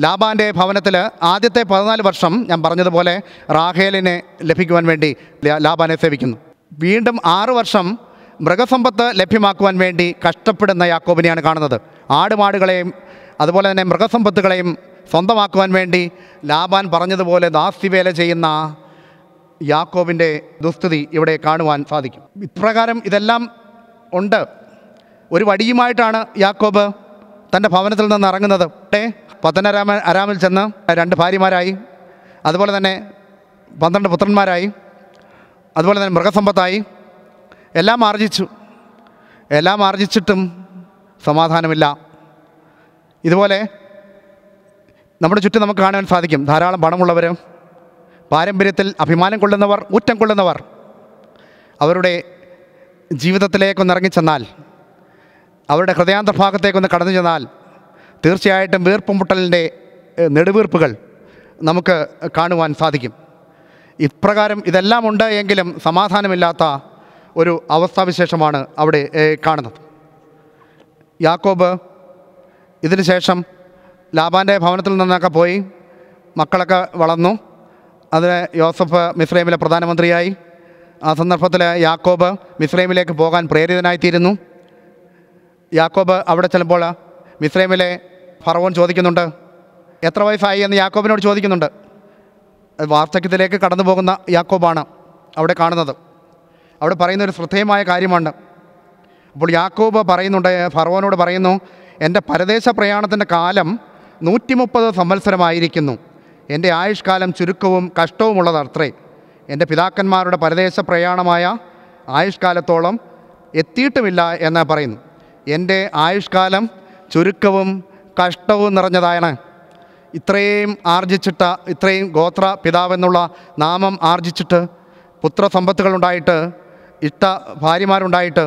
ലാബാന്റെ ഭവനത്തിൽ ആദ്യത്തെ പതിനാല് വർഷം ഞാൻ പറഞ്ഞതുപോലെ റാഹേലിനെ ലഭിക്കുവാൻ വേണ്ടി ലാബാനെ സേവിക്കുന്നു. വീണ്ടും ആറു വർഷം മൃഗസമ്പത്ത് ലഭ്യമാക്കുവാൻ വേണ്ടി കഷ്ടപ്പെടുന്ന യാക്കോബിനെയാണ് കാണുന്നത്. ആടുമാടുകളെയും അതുപോലെ തന്നെ മൃഗസമ്പത്തുകളെയും സ്വന്തമാക്കുവാൻ വേണ്ടി ലാബാൻ പറഞ്ഞതുപോലെ ദാസ്തിവേല ചെയ്യുന്ന യാക്കോബിന്റെ ദുസ്ഥിതി ഇവിടെ കാണുവാൻ സാധിക്കും. ഇപ്രകാരം ഇതെല്ലാം ഉണ്ട്. ഒരു വടിയുമായിട്ടാണ് യാക്കോബ് തന്റെ ഭവനത്തിൽ നിന്ന് ഇറങ്ങുന്നത്. ഏ പത്തനരാമ അരാമിൽ ചെന്ന് രണ്ട് ഭാര്യമാരായി. അതുപോലെ തന്നെ പന്ത്രണ്ട് പുത്രന്മാരായി. അതുപോലെ തന്നെ മൃഗസമ്പത്തായി. എല്ലാം ആർജിച്ചു. എല്ലാം ആർജിച്ചിട്ടും സമാധാനമില്ല. ഇതുപോലെ നമ്മുടെ ചുറ്റും നമുക്ക് കാണുവാൻ സാധിക്കും. ധാരാളം പണമുള്ളവർ പാരമ്പര്യത്തിൽ അഭിമാനം കൊള്ളുന്നവർ ഊറ്റം കൊള്ളുന്നവർ അവരുടെ ജീവിതത്തിലേക്കൊന്ന് ഇറങ്ങിച്ചെന്നാൽ അവരുടെ ഹൃദയാന്തർഭാഗത്തേക്കൊന്ന് കടന്നു ചെന്നാൽ തീർച്ചയായിട്ടും വീർപ്പുമുട്ടലിന്റെ നെടുവീർപ്പുകൾ നമുക്ക് കാണുവാൻ സാധിക്കും. ഇപ്രകാരം ഇതെല്ലാം ഉണ്ട് എങ്കിലും സമാധാനമില്ലാത്ത ഒരു അവസ്ഥാവിശേഷമാണ് അവിടെ കാണുന്നത്. യാക്കോബ് ഇതിന് ശേഷം ലാബാന്റെ ഭവനത്തിൽ നിന്നൊക്കെ പോയി മക്കളൊക്കെ വളർന്നു. അതിന് യോസഫ് മിസ്രൈമിലെ പ്രധാനമന്ത്രിയായി. ആ സന്ദർഭത്തിൽ യാക്കോബ് മിസ്രൈമിലേക്ക് പോകാൻ പ്രേരിതനായിത്തീരുന്നു. യാക്കോബ് അവിടെ ചെല്ലുമ്പോൾ മിസ്രൈമിലെ ഫറവോൻ ചോദിക്കുന്നുണ്ട് എത്ര വയസ്സായി? എന്ന് യാക്കോബിനോട് ചോദിക്കുന്നുണ്ട്. വാർദ്ധക്യത്തിലേക്ക് കടന്നു പോകുന്ന യാക്കോബാണ് അവിടെ കാണുന്നത്. അവിടെ പറയുന്ന ഒരു ശ്രദ്ധേയമായ കാര്യമാണ് അപ്പോൾ യാക്കോബ് പറയുന്നുണ്ട് ഫറവോനോട് പറയുന്നു എന്റെ പരദേശ പ്രയാണത്തിന്റെ കാലം നൂറ്റി മുപ്പത് സംവത്സരമായിരിക്കുന്നു. എന്റെ ആയുഷ്കാലം ചുരുക്കവും കഷ്ടവുമുള്ളതത്രേ എന്റെ പിതാക്കന്മാരുടെ പരദേശ പ്രയാണമായ ആയുഷ്കാലത്തോളം എത്തിയിട്ടുമില്ല എന്ന് പറയുന്നു. എന്റെ ആയുഷ്കാലം ചുരുക്കവും കഷ്ടവും നിറഞ്ഞതാണ്. ഇത്രയും ആർജിച്ചിട്ട് ഇത്രയും ഗോത്ര പിതാവെന്നുള്ള നാമം ആർജിച്ചിട്ട് പുത്രസമ്പത്തുകളുണ്ടായിട്ട് ഇഷ്ട ഭാര്യമാരുണ്ടായിട്ട്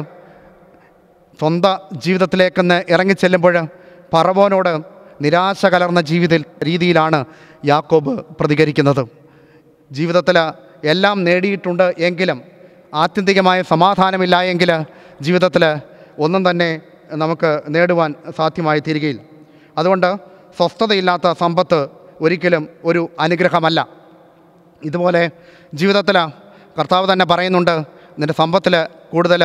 സ്വന്തം ജീവിതത്തിലേക്കെന്ന് ഇറങ്ങിച്ചെല്ലുമ്പോൾ പറവോനോട് നിരാശ കലർന്ന ജീവിത രീതിയിലാണ് യാക്കോബ് പ്രതികരിക്കുന്നത്. ജീവിതത്തിൽ എല്ലാം നേടിയിട്ടുണ്ട് എങ്കിലും ആത്യന്തികമായ സമാധാനമില്ല എങ്കിൽ ജീവിതത്തിൽ ഒന്നും തന്നെ നമുക്ക് നേടുവാൻ സാധ്യമായി തീരുകയില്ല അതുകൊണ്ട് സ്വസ്ഥതയില്ലാത്ത സമ്പത്ത് ഒരിക്കലും ഒരു അനുഗ്രഹമല്ല. ഇതുപോലെ ജീവിതത്തിൽ കർത്താവ് തന്നെ പറയുന്നുണ്ട് നിന്റെ സമ്പത്തിൽ കൂടുതൽ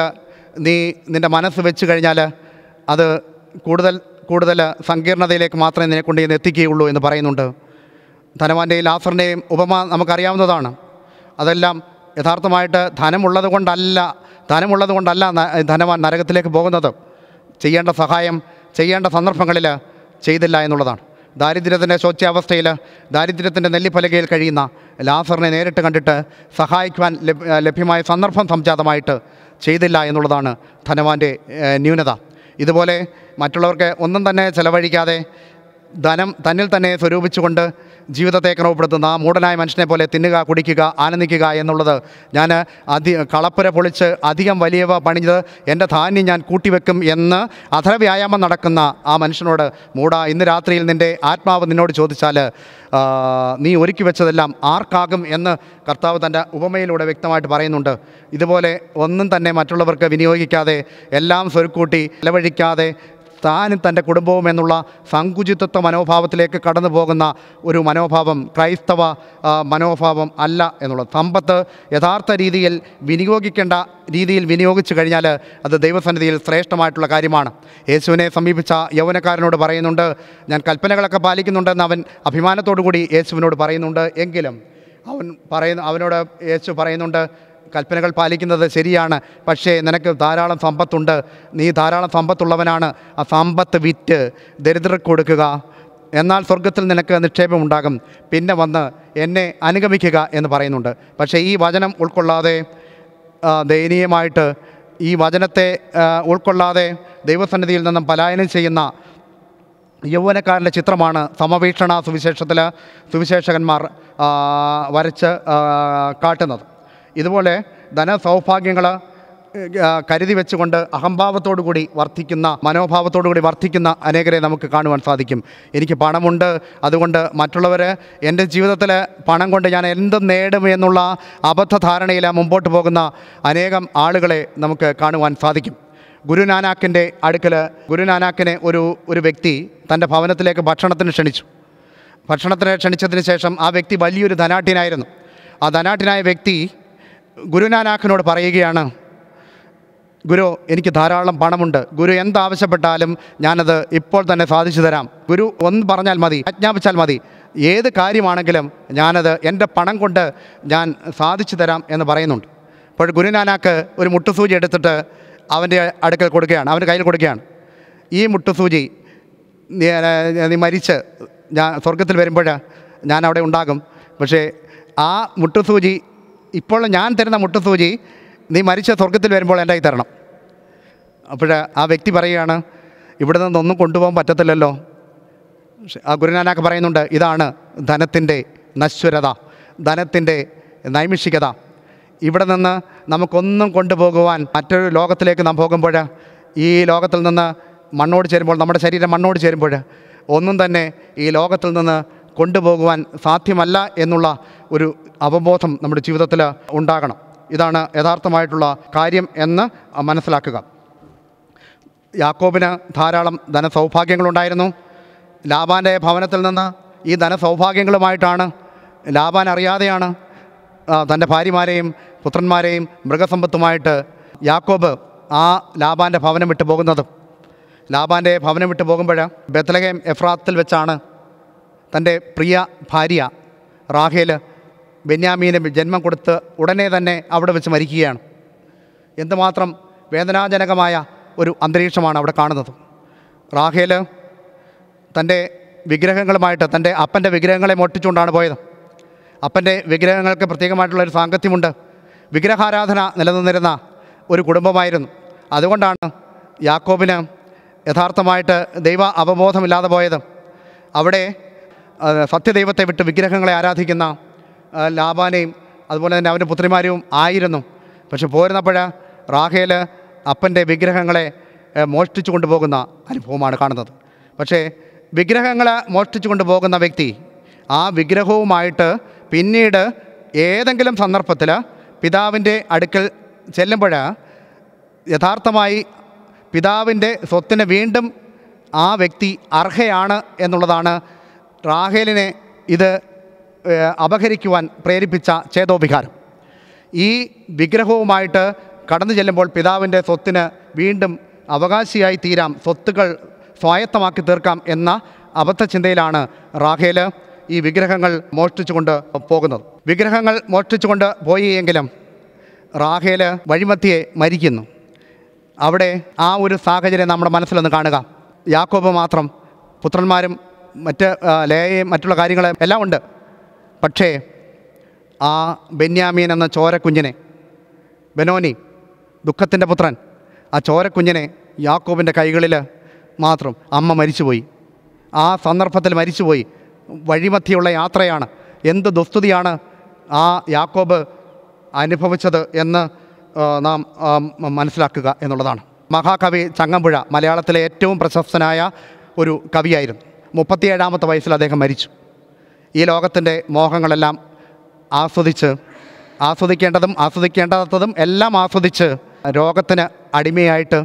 നീ നിന്റെ മനസ്സ് വെച്ച് കഴിഞ്ഞാൽ അത് കൂടുതൽ കൂടുതൽ സങ്കീർണതയിലേക്ക് മാത്രമേ നിന്നെ കൊണ്ട് ഇന്ന് എത്തിക്കുകയുള്ളൂ എന്ന് പറയുന്നുണ്ട്. ധനവാന്റെയും ലാസറിന്റെയും ഉപമ നമുക്കറിയാവുന്നതാണ്. അതെല്ലാം യഥാർത്ഥമായിട്ട് ധനമുള്ളത് കൊണ്ടല്ല ധനമുള്ളത് കൊണ്ടല്ല ധനവാൻ നരകത്തിലേക്ക് പോകുന്നത്. ചെയ്യേണ്ട സഹായം ചെയ്യേണ്ട സന്ദർഭങ്ങളിൽ ചെയ്തില്ല എന്നുള്ളതാണ്. ദാരിദ്ര്യത്തിന്റെ ശോച്യാവസ്ഥയിൽ ദാരിദ്ര്യത്തിന്റെ നെല്ലിപ്പലകയിൽ കഴിയുന്ന ലാസറിനെ നേരിട്ട് കണ്ടിട്ട് സഹായിക്കുവാൻ ലഭ്യ- ലഭ്യമായ സന്ദർഭം സംജാതമായിട്ട് ചെയ്തില്ല എന്നുള്ളതാണ് ധനവാന്റെ ന്യൂനത. ഇതുപോലെ മറ്റുള്ളവർക്ക് ഒന്നും തന്നെ ചെലവഴിക്കാതെ ധനം തന്നിൽ തന്നെ സ്വരൂപിച്ചുകൊണ്ട് ജീവിതത്തെ ക്രമപ്പെടുത്തുന്ന മൂടനായ മനുഷ്യനെ പോലെ തിന്നുക കുടിക്കുക ആനന്ദിക്കുക എന്നുള്ളത് ഞാൻ അധി കളപ്പുര പൊളിച്ച് അധികം വലിയവ പണിഞ്ഞത് എന്റെ ധാന്യം ഞാൻ കൂട്ടിവെക്കും എന്ന് അധര വ്യായാമം നടക്കുന്ന ആ മനുഷ്യനോട് മൂട ഇന്ന് രാത്രിയിൽ നിന്റെ ആത്മാവ് നിന്നോട് ചോദിച്ചാൽ നീ ഒരുക്കി വെച്ചതെല്ലാം ആർക്കാകും? എന്ന് കർത്താവ് തന്റെ ഉപമയിലൂടെ വ്യക്തമായിട്ട് പറയുന്നുണ്ട്. ഇതുപോലെ ഒന്നും തന്നെ മറ്റുള്ളവർക്ക് വിനിയോഗിക്കാതെ എല്ലാം സ്വരുക്കൂട്ടി ചെലവഴിക്കാതെ താനും തന്റെ കുടുംബവും എന്നുള്ള സങ്കുചിതത്വ മനോഭാവത്തിലേക്ക് കടന്നു പോകുന്ന ഒരു മനോഭാവം ക്രൈസ്തവ മനോഭാവം അല്ല എന്നുള്ളത്. സമ്പത്ത് യഥാർത്ഥ രീതിയിൽ വിനിയോഗിക്കേണ്ട രീതിയിൽ വിനിയോഗിച്ചു കഴിഞ്ഞാൽ അത് ദൈവസന്നിധിയിൽ ശ്രേഷ്ഠമായിട്ടുള്ള കാര്യമാണ്. യേശുവിനെ സമീപിച്ച യൗവനക്കാരനോട് പറയുന്നുണ്ട് ഞാൻ കൽപ്പനകളൊക്കെ പാലിക്കുന്നുണ്ടെന്ന് അവൻ അഭിമാനത്തോടു കൂടി യേശുവിനോട് പറയുന്നുണ്ട്. എങ്കിലും അവൻ പറയുന്ന അവനോട് യേശു പറയുന്നുണ്ട് കൽപ്പനകൾ പാലിക്കുന്നത് ശരിയാണ്. പക്ഷേ നിനക്ക് ധാരാളം സമ്പത്തുണ്ട്. നീ ധാരാളം സമ്പത്തുള്ളവനാണ്. ആ സമ്പത്ത് വിറ്റ് ദരിദ്രർക്ക് കൊടുക്കുക. എന്നാൽ സ്വർഗത്തിൽ നിനക്ക് നിക്ഷേപമുണ്ടാകും. പിന്നെ വന്ന് എന്നെ അനുഗമിക്കുക എന്ന് പറയുന്നുണ്ട്. പക്ഷേ ഈ വചനം ഉൾക്കൊള്ളാതെ ദയനീയമായിട്ട് ഈ വചനത്തെ ഉൾക്കൊള്ളാതെ ദൈവസന്നിധിയിൽ നിന്നും പലായനം ചെയ്യുന്ന യൗവനക്കാരന്റെ ചിത്രമാണ് സമവീക്ഷണ സുവിശേഷത്തിൽ സുവിശേഷകന്മാർ വരച്ച് കാട്ടുന്നത്. ഇതുപോലെ ധനസൗഭാഗ്യങ്ങൾ കരുതി വെച്ചുകൊണ്ട് അഹംഭാവത്തോടു കൂടി വർദ്ധിക്കുന്ന മനോഭാവത്തോടു കൂടി വർദ്ധിക്കുന്ന അനേകരെ നമുക്ക് കാണുവാൻ സാധിക്കും. എനിക്ക് പണമുണ്ട്. അതുകൊണ്ട് മറ്റുള്ളവർ എന്റെ ജീവിതത്തിൽ പണം കൊണ്ട് ഞാൻ എന്ത് നേടും എന്നുള്ള അബദ്ധധാരണയിൽ മുമ്പോട്ട് പോകുന്ന അനേകം ആളുകളെ നമുക്ക് കാണുവാൻ സാധിക്കും. ഗുരുനാനാക്കിന്റെ അടുക്കൽ ഗുരുനാനാക്കിനെ ഒരു ഒരു വ്യക്തി തന്റെ ഭവനത്തിലേക്ക് ഭക്ഷണത്തിന് ക്ഷണിച്ചു. ഭക്ഷണത്തിന് ക്ഷണിച്ചതിന് ശേഷം ആ വ്യക്തി വലിയൊരു ധനാട്ടിനായിരുന്നു ആ ധനാട്ടിനായ വ്യക്തി ഗുരുനാനാക്കിനോട് പറയുകയാണ് ഗുരു എനിക്ക് ധാരാളം പണമുണ്ട്. ഗുരു എന്താവശ്യപ്പെട്ടാലും ഞാനത് ഇപ്പോൾ തന്നെ സാധിച്ചു തരാം. ഗുരു ഒന്ന് പറഞ്ഞാൽ മതി ആജ്ഞാപിച്ചാൽ മതി. ഏത് കാര്യമാണെങ്കിലും ഞാനത് എന്റെ പണം കൊണ്ട് ഞാൻ സാധിച്ചു തരാം എന്ന് പറയുന്നുണ്ട്. അപ്പോൾ ഗുരുനാനാക്ക് ഒരു മുട്ടുസൂചി എടുത്തിട്ട് അവന്റെ അടുക്കൽ കൊടുക്കുകയാണ് അവന്റെ കയ്യിൽ കൊടുക്കുകയാണ്. ഈ മുട്ടുസൂചി നീ മരിച്ച് ഞാൻ സ്വർഗത്തിൽ വരുമ്പോൾ ഞാൻ അവിടെ ഉണ്ടാകും. പക്ഷേ ആ മുട്ടുസൂചി ഇപ്പോൾ ഞാൻ തരുന്ന മുട്ടുസൂചി നീ മരിച്ച സ്വർഗത്തിൽ വരുമ്പോൾ എന്റെ കൈ തരണം. അപ്പോൾ ആ വ്യക്തി പറയുകയാണ് ഇവിടെ നിന്നൊന്നും കൊണ്ടുപോകാൻ പറ്റത്തില്ലല്ലോ. ആ ഗുരുനാനാക്ക് പറയുന്നുണ്ട് ഇതാണ് ധനത്തിന്റെ നശ്വരത ധനത്തിന്റെ നൈമിഷികത. ഇവിടെ നിന്ന് നമുക്കൊന്നും കൊണ്ടുപോകുവാൻ മറ്റൊരു ലോകത്തിലേക്ക് നാം പോകുമ്പോൾ ഈ ലോകത്തിൽ നിന്ന് മണ്ണോട് ചേരുമ്പോൾ നമ്മുടെ ശരീരം മണ്ണോട് ചേരുമ്പോൾ ഒന്നും തന്നെ ഈ ലോകത്തിൽ നിന്ന് കൊണ്ടുപോകുവാൻ സാധ്യമല്ല എന്നുള്ള ഒരു അവബോധം നമ്മുടെ ജീവിതത്തിൽ ഉണ്ടാകണം. ഇതാണ് യഥാർത്ഥമായിട്ടുള്ള കാര്യം എന്ന് മനസ്സിലാക്കുക. യാക്കോബിന് ധാരാളം ധനസൗഭാഗ്യങ്ങളുണ്ടായിരുന്നു. ലാബാന്റെ ഭവനത്തിൽ നിന്ന് ഈ ധനസൗഭാഗ്യങ്ങളുമായിട്ടാണ് ലാബാൻ അറിയാതെയാണ് തന്റെ ഭാര്യമാരെയും പുത്രന്മാരെയും മൃഗസമ്പത്തുമായിട്ട് യാക്കോബ് ആ ലാബാന്റെ ഭവനം വിട്ടു പോകുന്നത് ലാബാന്റെ ഭവനം വിട്ടു പോകുമ്പോൾ ബത്തലകേം എഫ്രാത്തിൽ വെച്ചാണ് തന്റെ പ്രിയ ഭാര്യ റാഹേൽ ബെന്യാമീന് ജന്മം കൊടുത്ത് ഉടനെ തന്നെ അവിടെ വെച്ച് മരിക്കുകയാണ്. എന്തുമാത്രം വേദനാജനകമായ ഒരു അന്തരീക്ഷമാണ് അവിടെ കാണുന്നത്. റാഹേൽ തന്റെ വിഗ്രഹങ്ങളുമായിട്ട് തന്റെ അപ്പന്റെ വിഗ്രഹങ്ങളെ മോട്ടിച്ചുകൊണ്ടാണ് പോയത്. അപ്പന്റെ വിഗ്രഹങ്ങൾക്ക് പ്രത്യേകമായിട്ടുള്ള ഒരു സാങ്കത്യമുണ്ട്. വിഗ്രഹാരാധന നിലനിന്നിരുന്ന ഒരു കുടുംബമായിരുന്നു. അതുകൊണ്ടാണ് യാക്കോബിന് യഥാർത്ഥമായിട്ട് ദൈവ അവബോധമില്ലാതെ പോയത്. അവിടെ സത്യദൈവത്തെ വിട്ട് വിഗ്രഹങ്ങളെ ആരാധിക്കുന്ന ലാബാനെയും അതുപോലെ തന്നെ അവന്റെ പുത്രിമാരും ആയിരുന്നു. പക്ഷെ പോരുന്നപ്പോൾ റാഹേൽ അപ്പന്റെ വിഗ്രഹങ്ങളെ മോഷ്ടിച്ചു കൊണ്ടുപോകുന്ന അനുഭവമാണ് കാണുന്നത്. പക്ഷേ വിഗ്രഹങ്ങളെ മോഷ്ടിച്ചു കൊണ്ടുപോകുന്ന വ്യക്തി ആ വിഗ്രഹവുമായിട്ട് പിന്നീട് ഏതെങ്കിലും സന്ദർഭത്തിൽ പിതാവിന്റെ അടുക്കൽ ചെല്ലുമ്പോൾ യഥാർത്ഥമായി പിതാവിന്റെ സ്വത്തിന് വീണ്ടും ആ വ്യക്തി അർഹയാണ് എന്നുള്ളതാണ് റാഹേലിനെ ഇത് അപഹരിക്കുവാൻ പ്രേരിപ്പിച്ച ചേതോവികാരം. ഈ വിഗ്രഹവുമായിട്ട് കടന്നു ചെല്ലുമ്പോൾ പിതാവിന്റെ സ്വത്തിന് വീണ്ടും അവകാശിയായി തീരാം സ്വത്തുകൾ സ്വായത്തമാക്കി തീർക്കാം എന്ന അബദ്ധചിന്തയിലാണ് റാഹേൽ ഈ വിഗ്രഹങ്ങൾ മോഷ്ടിച്ചുകൊണ്ട് പോകുന്നത്. വിഗ്രഹങ്ങൾ മോഷ്ടിച്ചുകൊണ്ട് പോയി എങ്കിലും വഴിമത്തിയെ മരിക്കുന്നു. അവിടെ ആ ഒരു സാഹചര്യം നമ്മുടെ മനസ്സിലൊന്ന് കാണുക. യാക്കോബ് മാത്രം പുത്രന്മാരും മറ്റ് ലേയയും മറ്റുള്ള കാര്യങ്ങൾ എല്ലാം ഉണ്ട്. പക്ഷേ ആ ബെന്യാമീൻ എന്ന ചോരക്കുഞ്ഞിനെ ബെനോനി ദുഃഖത്തിന്റെ പുത്രൻ ആ ചോരക്കുഞ്ഞിനെ യാക്കോബിന്റെ കൈകളിൽ മാത്രം അമ്മ മരിച്ചുപോയി. ആ സന്ദർഭത്തിൽ മരിച്ചുപോയി. വഴിമധ്യയുള്ള യാത്രയാണ്. എന്ത് ദുസ്തുതിയാണ് ആ യാക്കോബ് അനുഭവിച്ചത് എന്ന് നാം മനസ്സിലാക്കുക എന്നുള്ളതാണ്. മഹാകവി ചങ്ങമ്പുഴ മലയാളത്തിലെ ഏറ്റവും പ്രശസ്തനായ ഒരു കവിയായിരുന്നു. മുപ്പത്തിയേഴാമത്തെ വയസ്സിൽ അദ്ദേഹം മരിച്ചു. ഈ ലോകത്തിന്റെ മോഹങ്ങളെല്ലാം ആസ്വദിച്ച് ആസ്വദിക്കേണ്ടതും ആസ്വദിക്കേണ്ടാത്തതും എല്ലാം ആസ്വദിച്ച് രോഗത്തിന് അടിമയായിട്ട്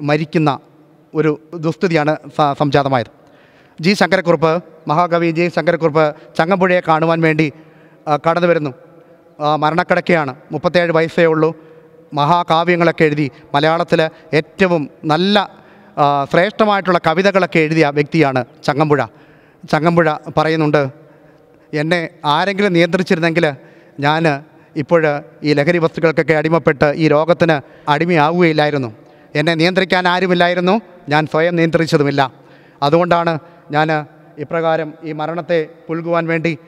മരിക്കുന്ന ഒരു ദുസ്ഥിതിയാണ് സംജാതമായത്. ജി ശങ്കരക്കുറുപ്പ് മഹാകവി ജി ശങ്കരക്കുറുപ്പ് ചങ്ങമ്പുഴയെ കാണുവാൻ വേണ്ടി കടന്നു വരുന്നു. മരണക്കിടക്കയാണ്. മുപ്പത്തേഴ് വയസ്സേ ഉള്ളൂ. മഹാകാവ്യങ്ങളൊക്കെ എഴുതി മലയാളത്തിൽ ഏറ്റവും നല്ല ശ്രേഷ്ഠമായിട്ടുള്ള കവിതകളൊക്കെ എഴുതിയ വ്യക്തിയാണ് ചങ്ങമ്പുഴ. ചങ്ങമ്പുഴ പറയുന്നുണ്ട് എന്നെ ആരെങ്കിലും നിയന്ത്രിച്ചിരുന്നെങ്കിൽ ഞാൻ ഇപ്പോൾ ഈ ലഹരി വസ്തുക്കൾക്കൊക്കെ അടിമപ്പെട്ട് ഈ രോഗത്തിന് അടിമയാവുകയില്ലായിരുന്നു. എന്നെ നിയന്ത്രിക്കാൻ ആരുമില്ലായിരുന്നു ഞാൻ സ്വയം നിയന്ത്രിച്ചതുമില്ല. അതുകൊണ്ടാണ് ഞാൻ ഇപ്രകാരം ഈ മരണത്തെ പുൽകുവാൻ വേണ്ടി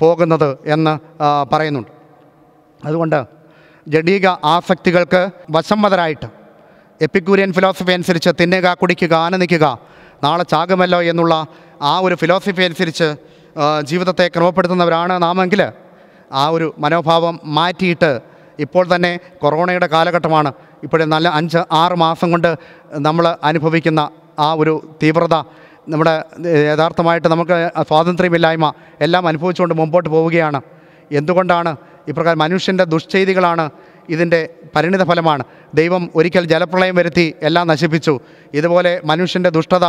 പോകുന്നത് എന്ന് പറയുന്നുണ്ട്. അതുകൊണ്ട് ജഡീക ആസക്തികൾക്ക് വശംവതരായിട്ട് എപ്പിക്കൂരിയൻ ഫിലോസഫി അനുസരിച്ച് തിന്നുക കുടിക്കുക ആനന്ദിക്കുക നാളെ ചാകുമല്ലോ എന്നുള്ള ആ ഒരു ഫിലോസഫി അനുസരിച്ച് ജീവിതത്തെ ക്രമപ്പെടുത്തുന്നവരാണ് നാമെങ്കിൽ ആ ഒരു മനോഭാവം മാറ്റിയിട്ട് ഇപ്പോൾ തന്നെ കൊറോണയുടെ കാലഘട്ടമാണ്. ഇപ്പോഴും നല്ല അഞ്ച് ആറ് മാസം കൊണ്ട് നമ്മൾ അനുഭവിക്കുന്ന ആ ഒരു തീവ്രത നമ്മുടെ യഥാർത്ഥമായിട്ട് നമുക്ക് സ്വാതന്ത്ര്യമില്ലായ്മ എല്ലാം അനുഭവിച്ചുകൊണ്ട് മുമ്പോട്ട് പോവുകയാണ്. എന്തുകൊണ്ടാണ്? ഇപ്രകാരം മനുഷ്യന്റെ ദുഷ്ചെയ്തികളാണ് ഇതിന്റെ പരിണിത ഫലമാണ്. ദൈവം ഒരിക്കൽ ജലപ്രളയം വരുത്തി എല്ലാം നശിപ്പിച്ചു. ഇതുപോലെ മനുഷ്യന്റെ ദുഷ്ടത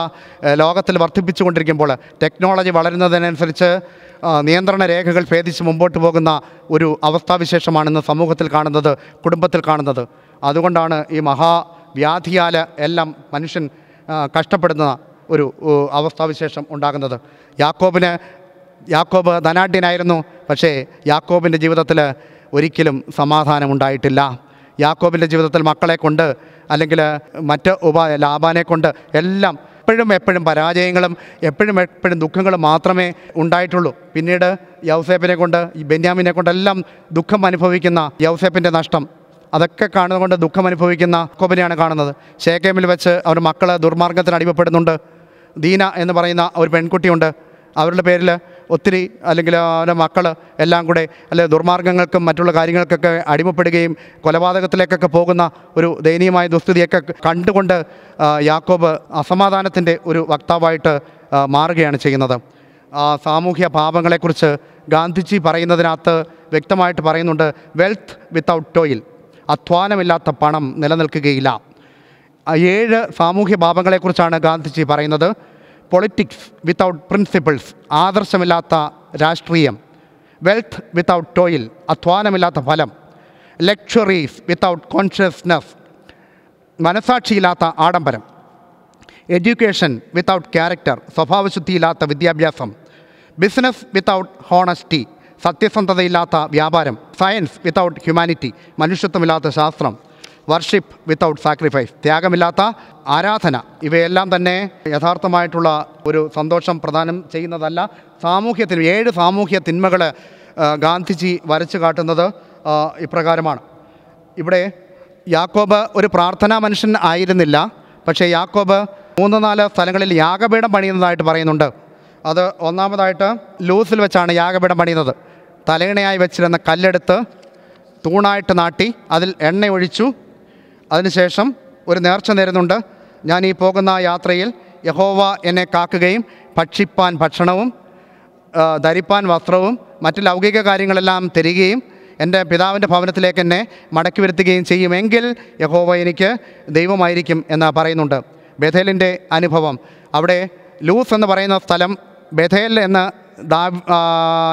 ലോകത്തിൽ വർദ്ധിപ്പിച്ചുകൊണ്ടിരിക്കുമ്പോൾ ടെക്നോളജി വളരുന്നതിനനുസരിച്ച് നിയന്ത്രണ രേഖകൾ ഭേദിച്ച് മുമ്പോട്ട് പോകുന്ന ഒരു അവസ്ഥാവിശേഷമാണ് ഇന്ന് സമൂഹത്തിൽ കാണുന്നത് കുടുംബത്തിൽ കാണുന്നത്. അതുകൊണ്ടാണ് ഈ മഹാവ്യാധിയാൽ എല്ലാം മനുഷ്യൻ കഷ്ടപ്പെടുന്ന ഒരു അവസ്ഥാവിശേഷം ഉണ്ടാകുന്നത്. യാക്കോബിന് യാക്കോബ് ധനാഢ്യനായിരുന്നു. പക്ഷേ യാക്കോബിന്റെ ജീവിതത്തിൽ ഒരിക്കലും സമാധാനം ഉണ്ടായിട്ടില്ല യാക്കോബിന്റെ ജീവിതത്തിൽ മക്കളെ കൊണ്ട് അല്ലെങ്കിൽ മറ്റ് ഉപ ലാബാനെ കൊണ്ട് എല്ലാം എപ്പോഴും എപ്പോഴും പരാജയങ്ങളും എപ്പോഴും എപ്പോഴും ദുഃഖങ്ങളും മാത്രമേ ഉണ്ടായിട്ടുള്ളൂ. പിന്നീട് യൗസേപ്പിനെ കൊണ്ട് ഈ ബെന്യാമിനെ കൊണ്ടെല്ലാം ദുഃഖം അനുഭവിക്കുന്ന യൗസേപ്പിന്റെ നഷ്ടം. അതൊക്കെ കാണുന്നതുകൊണ്ട് ദുഃഖം അനുഭവിക്കുന്ന കോബിനെയാണ് കാണുന്നത്. ഷേക്കേമിൽ വെച്ച് അവർ മക്കൾ ദുർമാർഗത്തിന് അടിമപ്പെടുന്നുണ്ട്. ദീന എന്ന് പറയുന്ന ഒരു പെൺകുട്ടിയുണ്ട്. അവരുടെ പേരിൽ ഒത്തിരി അല്ലെങ്കിൽ അവരുടെ മക്കൾ എല്ലാം കൂടെ അല്ലെ ദുർമാർഗങ്ങൾക്കും മറ്റുള്ള കാര്യങ്ങൾക്കൊക്കെ അടിമപ്പെടുകയും കൊലപാതകത്തിലേക്കൊക്കെ പോകുന്ന ഒരു ദയനീയമായ ദുസ്ഥിതിയൊക്കെ കണ്ടുകൊണ്ട് യാക്കോബ് അസമാധാനത്തിന്റെ ഒരു വക്താവായിട്ട് മാറുകയാണ് ചെയ്യുന്നത്. ആ സാമൂഹ്യ പാപങ്ങളെക്കുറിച്ച് ഗാന്ധിജി പറയുന്നതിനകത്ത് വ്യക്തമായിട്ട് പറയുന്നുണ്ട് വെൽത്ത് വിത്തൗട്ട് ടോയിൽ അധ്വാനമില്ലാത്ത പണം നിലനിൽക്കുകയില്ല. ഏഴ് സാമൂഹ്യ പാപങ്ങളെക്കുറിച്ചാണ് ഗാന്ധിജി പറയുന്നത്. പൊളിറ്റിക്സ് വിത്തൗട്ട് പ്രിൻസിപ്പിൾസ് ആദർശമില്ലാത്ത രാഷ്ട്രീയം വെൽത്ത് വിത്തൗട്ട് ടോയിൽ അധ്വാനമില്ലാത്ത ഫലം ലക്ഷറീസ് വിത്തൗട്ട് കോൺഷ്യസ്നസ് മനസാക്ഷിയില്ലാത്ത ആഡംബരം എഡ്യൂക്കേഷൻ വിത്തൗട്ട് ക്യാരക്ടർ സ്വഭാവശുദ്ധിയില്ലാത്ത വിദ്യാഭ്യാസം ബിസിനസ് വിത്തൗട്ട് ഹോണസ്റ്റി സത്യസന്ധതയില്ലാത്ത വ്യാപാരം സയൻസ് വിത്തൗട്ട് ഹ്യൂമാനിറ്റി മനുഷ്യത്വമില്ലാത്ത ശാസ്ത്രം വർഷിപ്പ് വിത്തൗട്ട് സാക്രിഫൈസ് ത്യാഗമില്ലാത്ത ആരാധന. ഇവയെല്ലാം തന്നെ യഥാർത്ഥമായിട്ടുള്ള ഒരു സന്തോഷം പ്രദാനം ചെയ്യുന്നതല്ല. സാമൂഹ്യത്തിന് ഏഴ് സാമൂഹ്യ തിന്മകൾ ഗാന്ധിജി വരച്ചു കാട്ടുന്നത് ഇപ്രകാരമാണ്. ഇവിടെ യാക്കോബ് ഒരു പ്രാർത്ഥനാ മനുഷ്യൻ ആയിരുന്നില്ല. പക്ഷേ യാക്കോബ് മൂന്ന് നാല് സ്ഥലങ്ങളിൽ യാഗപീഠം പണിയുന്നതായിട്ട് പറയുന്നുണ്ട്. അത് ഒന്നാമതായിട്ട് ലൂസിൽ വെച്ചാണ് യാഗപീഠം പണിയുന്നത്. തലയിണയായി വെച്ചിരുന്ന കല്ലെടുത്ത് തൂണായിട്ട് നാട്ടി അതിൽ എണ്ണ ഒഴിച്ചു അതിനുശേഷം ഒരു നേർച്ച നേരുന്നുണ്ട്. ഞാൻ ഈ പോകുന്ന യാത്രയിൽ യഹോവ എന്നെ കാക്കുകയും ഭക്ഷിപ്പാൻ ഭക്ഷണവും ധരിപ്പാൻ വസ്ത്രവും മറ്റ് ലൗകിക കാര്യങ്ങളെല്ലാം തരികയും എന്റെ പിതാവിന്റെ ഭവനത്തിലേക്ക് എന്നെ മടക്കി വരുത്തുകയും ചെയ്യുമെങ്കിൽ യഹോവ എനിക്ക് ദൈവമായിരിക്കും എന്ന് പറയുന്നുണ്ട്. ബഥേലിന്റെ അനുഭവം. അവിടെ ലൂസ് എന്ന് പറയുന്ന സ്ഥലം ബഥേൽ എന്ന ദാ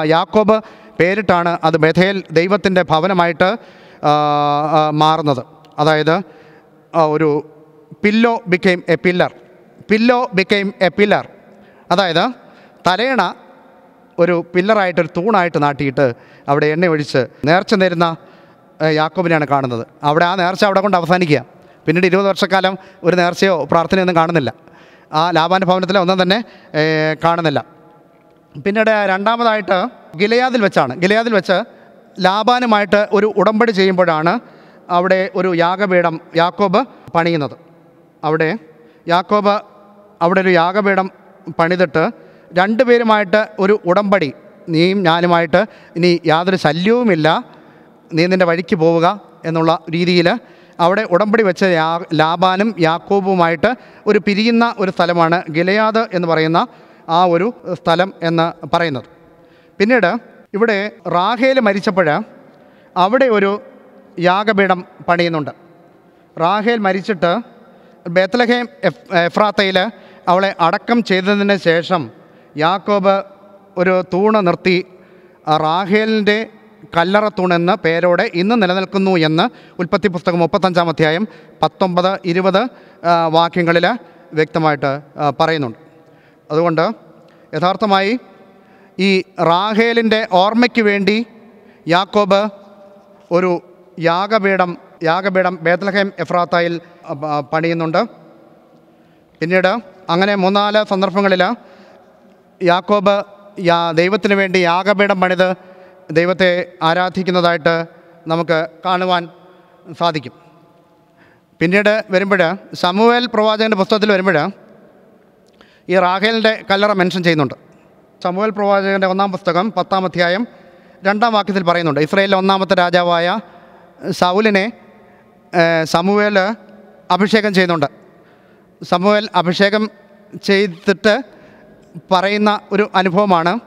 യാക്കോബ് പേരിട്ടാണ് അത് ബഥേൽ ദൈവത്തിന്റെ ഭവനമായിട്ട് മാറുന്നത്. അതായത് ഒരു pillow became a pillar pillow became a pillar അതായത് തലേണ ഒരു പില്ലറായിട്ട് ഒരു തൂണായിട്ട് നാട്ടിയിട്ട് അവിടെ എണ്ണ ഒഴിച്ച് നേർച്ച നേരുന്ന യാക്കോബിനെയാണ് കാണുന്നത്. അവിടെ ആ നേർച്ച അവിടെ കൊണ്ട് അവസാനിക്കുക. പിന്നീട് ഇരുപത് വർഷക്കാലം ഒരു നേർച്ചയോ പ്രാർത്ഥനയൊന്നും കാണുന്നില്ല. ആ ലാബാന്റെ ഭവനത്തിലെ ഒന്നും തന്നെ കാണുന്നില്ല. പിന്നീട് രണ്ടാമതായിട്ട് ഗിലയാദിൽ വെച്ചാണ്. ഗിലയാദിൽ വെച്ച് ലാബാനുമായിട്ട് ഒരു ഉടമ്പടി ചെയ്യുമ്പോഴാണ് അവിടെ ഒരു യാഗപീഠം യാക്കോബ് പണിയുന്നത്. അവിടെ യാക്കോബ് അവിടെ ഒരു യാഗപീഠം പണിതിട്ട് രണ്ടുപേരുമായിട്ട് ഒരു ഉടമ്പടി നീയും ഞാനുമായിട്ട് ഇനി യാതൊരു ശല്യവുമില്ല നീ നിന്റെ വഴിക്ക് പോവുക എന്നുള്ള രീതിയിൽ അവിടെ ഉടമ്പടി വെച്ച യാ ലാബാനും യാക്കോബുമായിട്ട് ഒരു പിരിയുന്ന ഒരു സ്ഥലമാണ് ഗിലയാദ് എന്ന് പറയുന്ന ആ ഒരു സ്ഥലം എന്ന് പറയുന്നത്. പിന്നീട് ഇവിടെ റാഹേൽ മരിച്ചപ്പോൾ അവിടെ ഒരു യാഗപീഠം പണിയുന്നുണ്ട്. റാഹേൽ മരിച്ചിട്ട് ബേത്തലഹേം എഫ് എഫ്രാത്തയിൽ അവളെ അടക്കം ചെയ്തതിന് ശേഷം യാക്കോബ് ഒരു തൂണ് നിർത്തി റാഹേലിന്റെ കല്ലറ തൂണെന്ന് പേരോടെ ഇന്ന് നിലനിൽക്കുന്നു എന്ന് ഉൽപ്പത്തി പുസ്തകം മുപ്പത്തഞ്ചാം അധ്യായം പത്തൊമ്പത് ഇരുപത് വാക്യങ്ങളിൽ വ്യക്തമായിട്ട് പറയുന്നുണ്ട്. അതുകൊണ്ട് യഥാർത്ഥമായി ഈ റാഹേലിന്റെ ഓർമ്മയ്ക്ക് വേണ്ടി യാക്കോബ് ഒരു യാഗപീഠം യാഗപീഠം ബേത്ലഹേം എഫ്രാത്തായിൽ പണിയുന്നുണ്ട്. പിന്നീട് അങ്ങനെ മൂന്നാൽ സന്ദർഭങ്ങളിൽ യാക്കോബ് യാ ദൈവത്തിന് വേണ്ടി യാഗപീഠം പണിത് ദൈവത്തെ ആരാധിക്കുന്നതായിട്ട് നമുക്ക് കാണുവാൻ സാധിക്കും. പിന്നീട് വരുമ്പോൾ സമൂവേൽ പ്രവാചകന്റെ പുസ്തകത്തിൽ വരുമ്പോൾ ഈ റാഹേലിന്റെ കല്ലറ മെൻഷൻ ചെയ്യുന്നുണ്ട്. സമൂഹൽ പ്രവാചകന്റെ ഒന്നാം പുസ്തകം പത്താം അധ്യായം രണ്ടാം വാക്യത്തിൽ പറയുന്നുണ്ട്. ഇസ്രയേലിലെ ഒന്നാമത്തെ രാജാവായ സൗലിനെ സമൂഹയിൽ അഭിഷേകം ചെയ്യുന്നുണ്ട്. സമൂഹൽ അഭിഷേകം ചെയ്തിട്ട് പറയുന്ന ഒരു അനുഭവമാണ്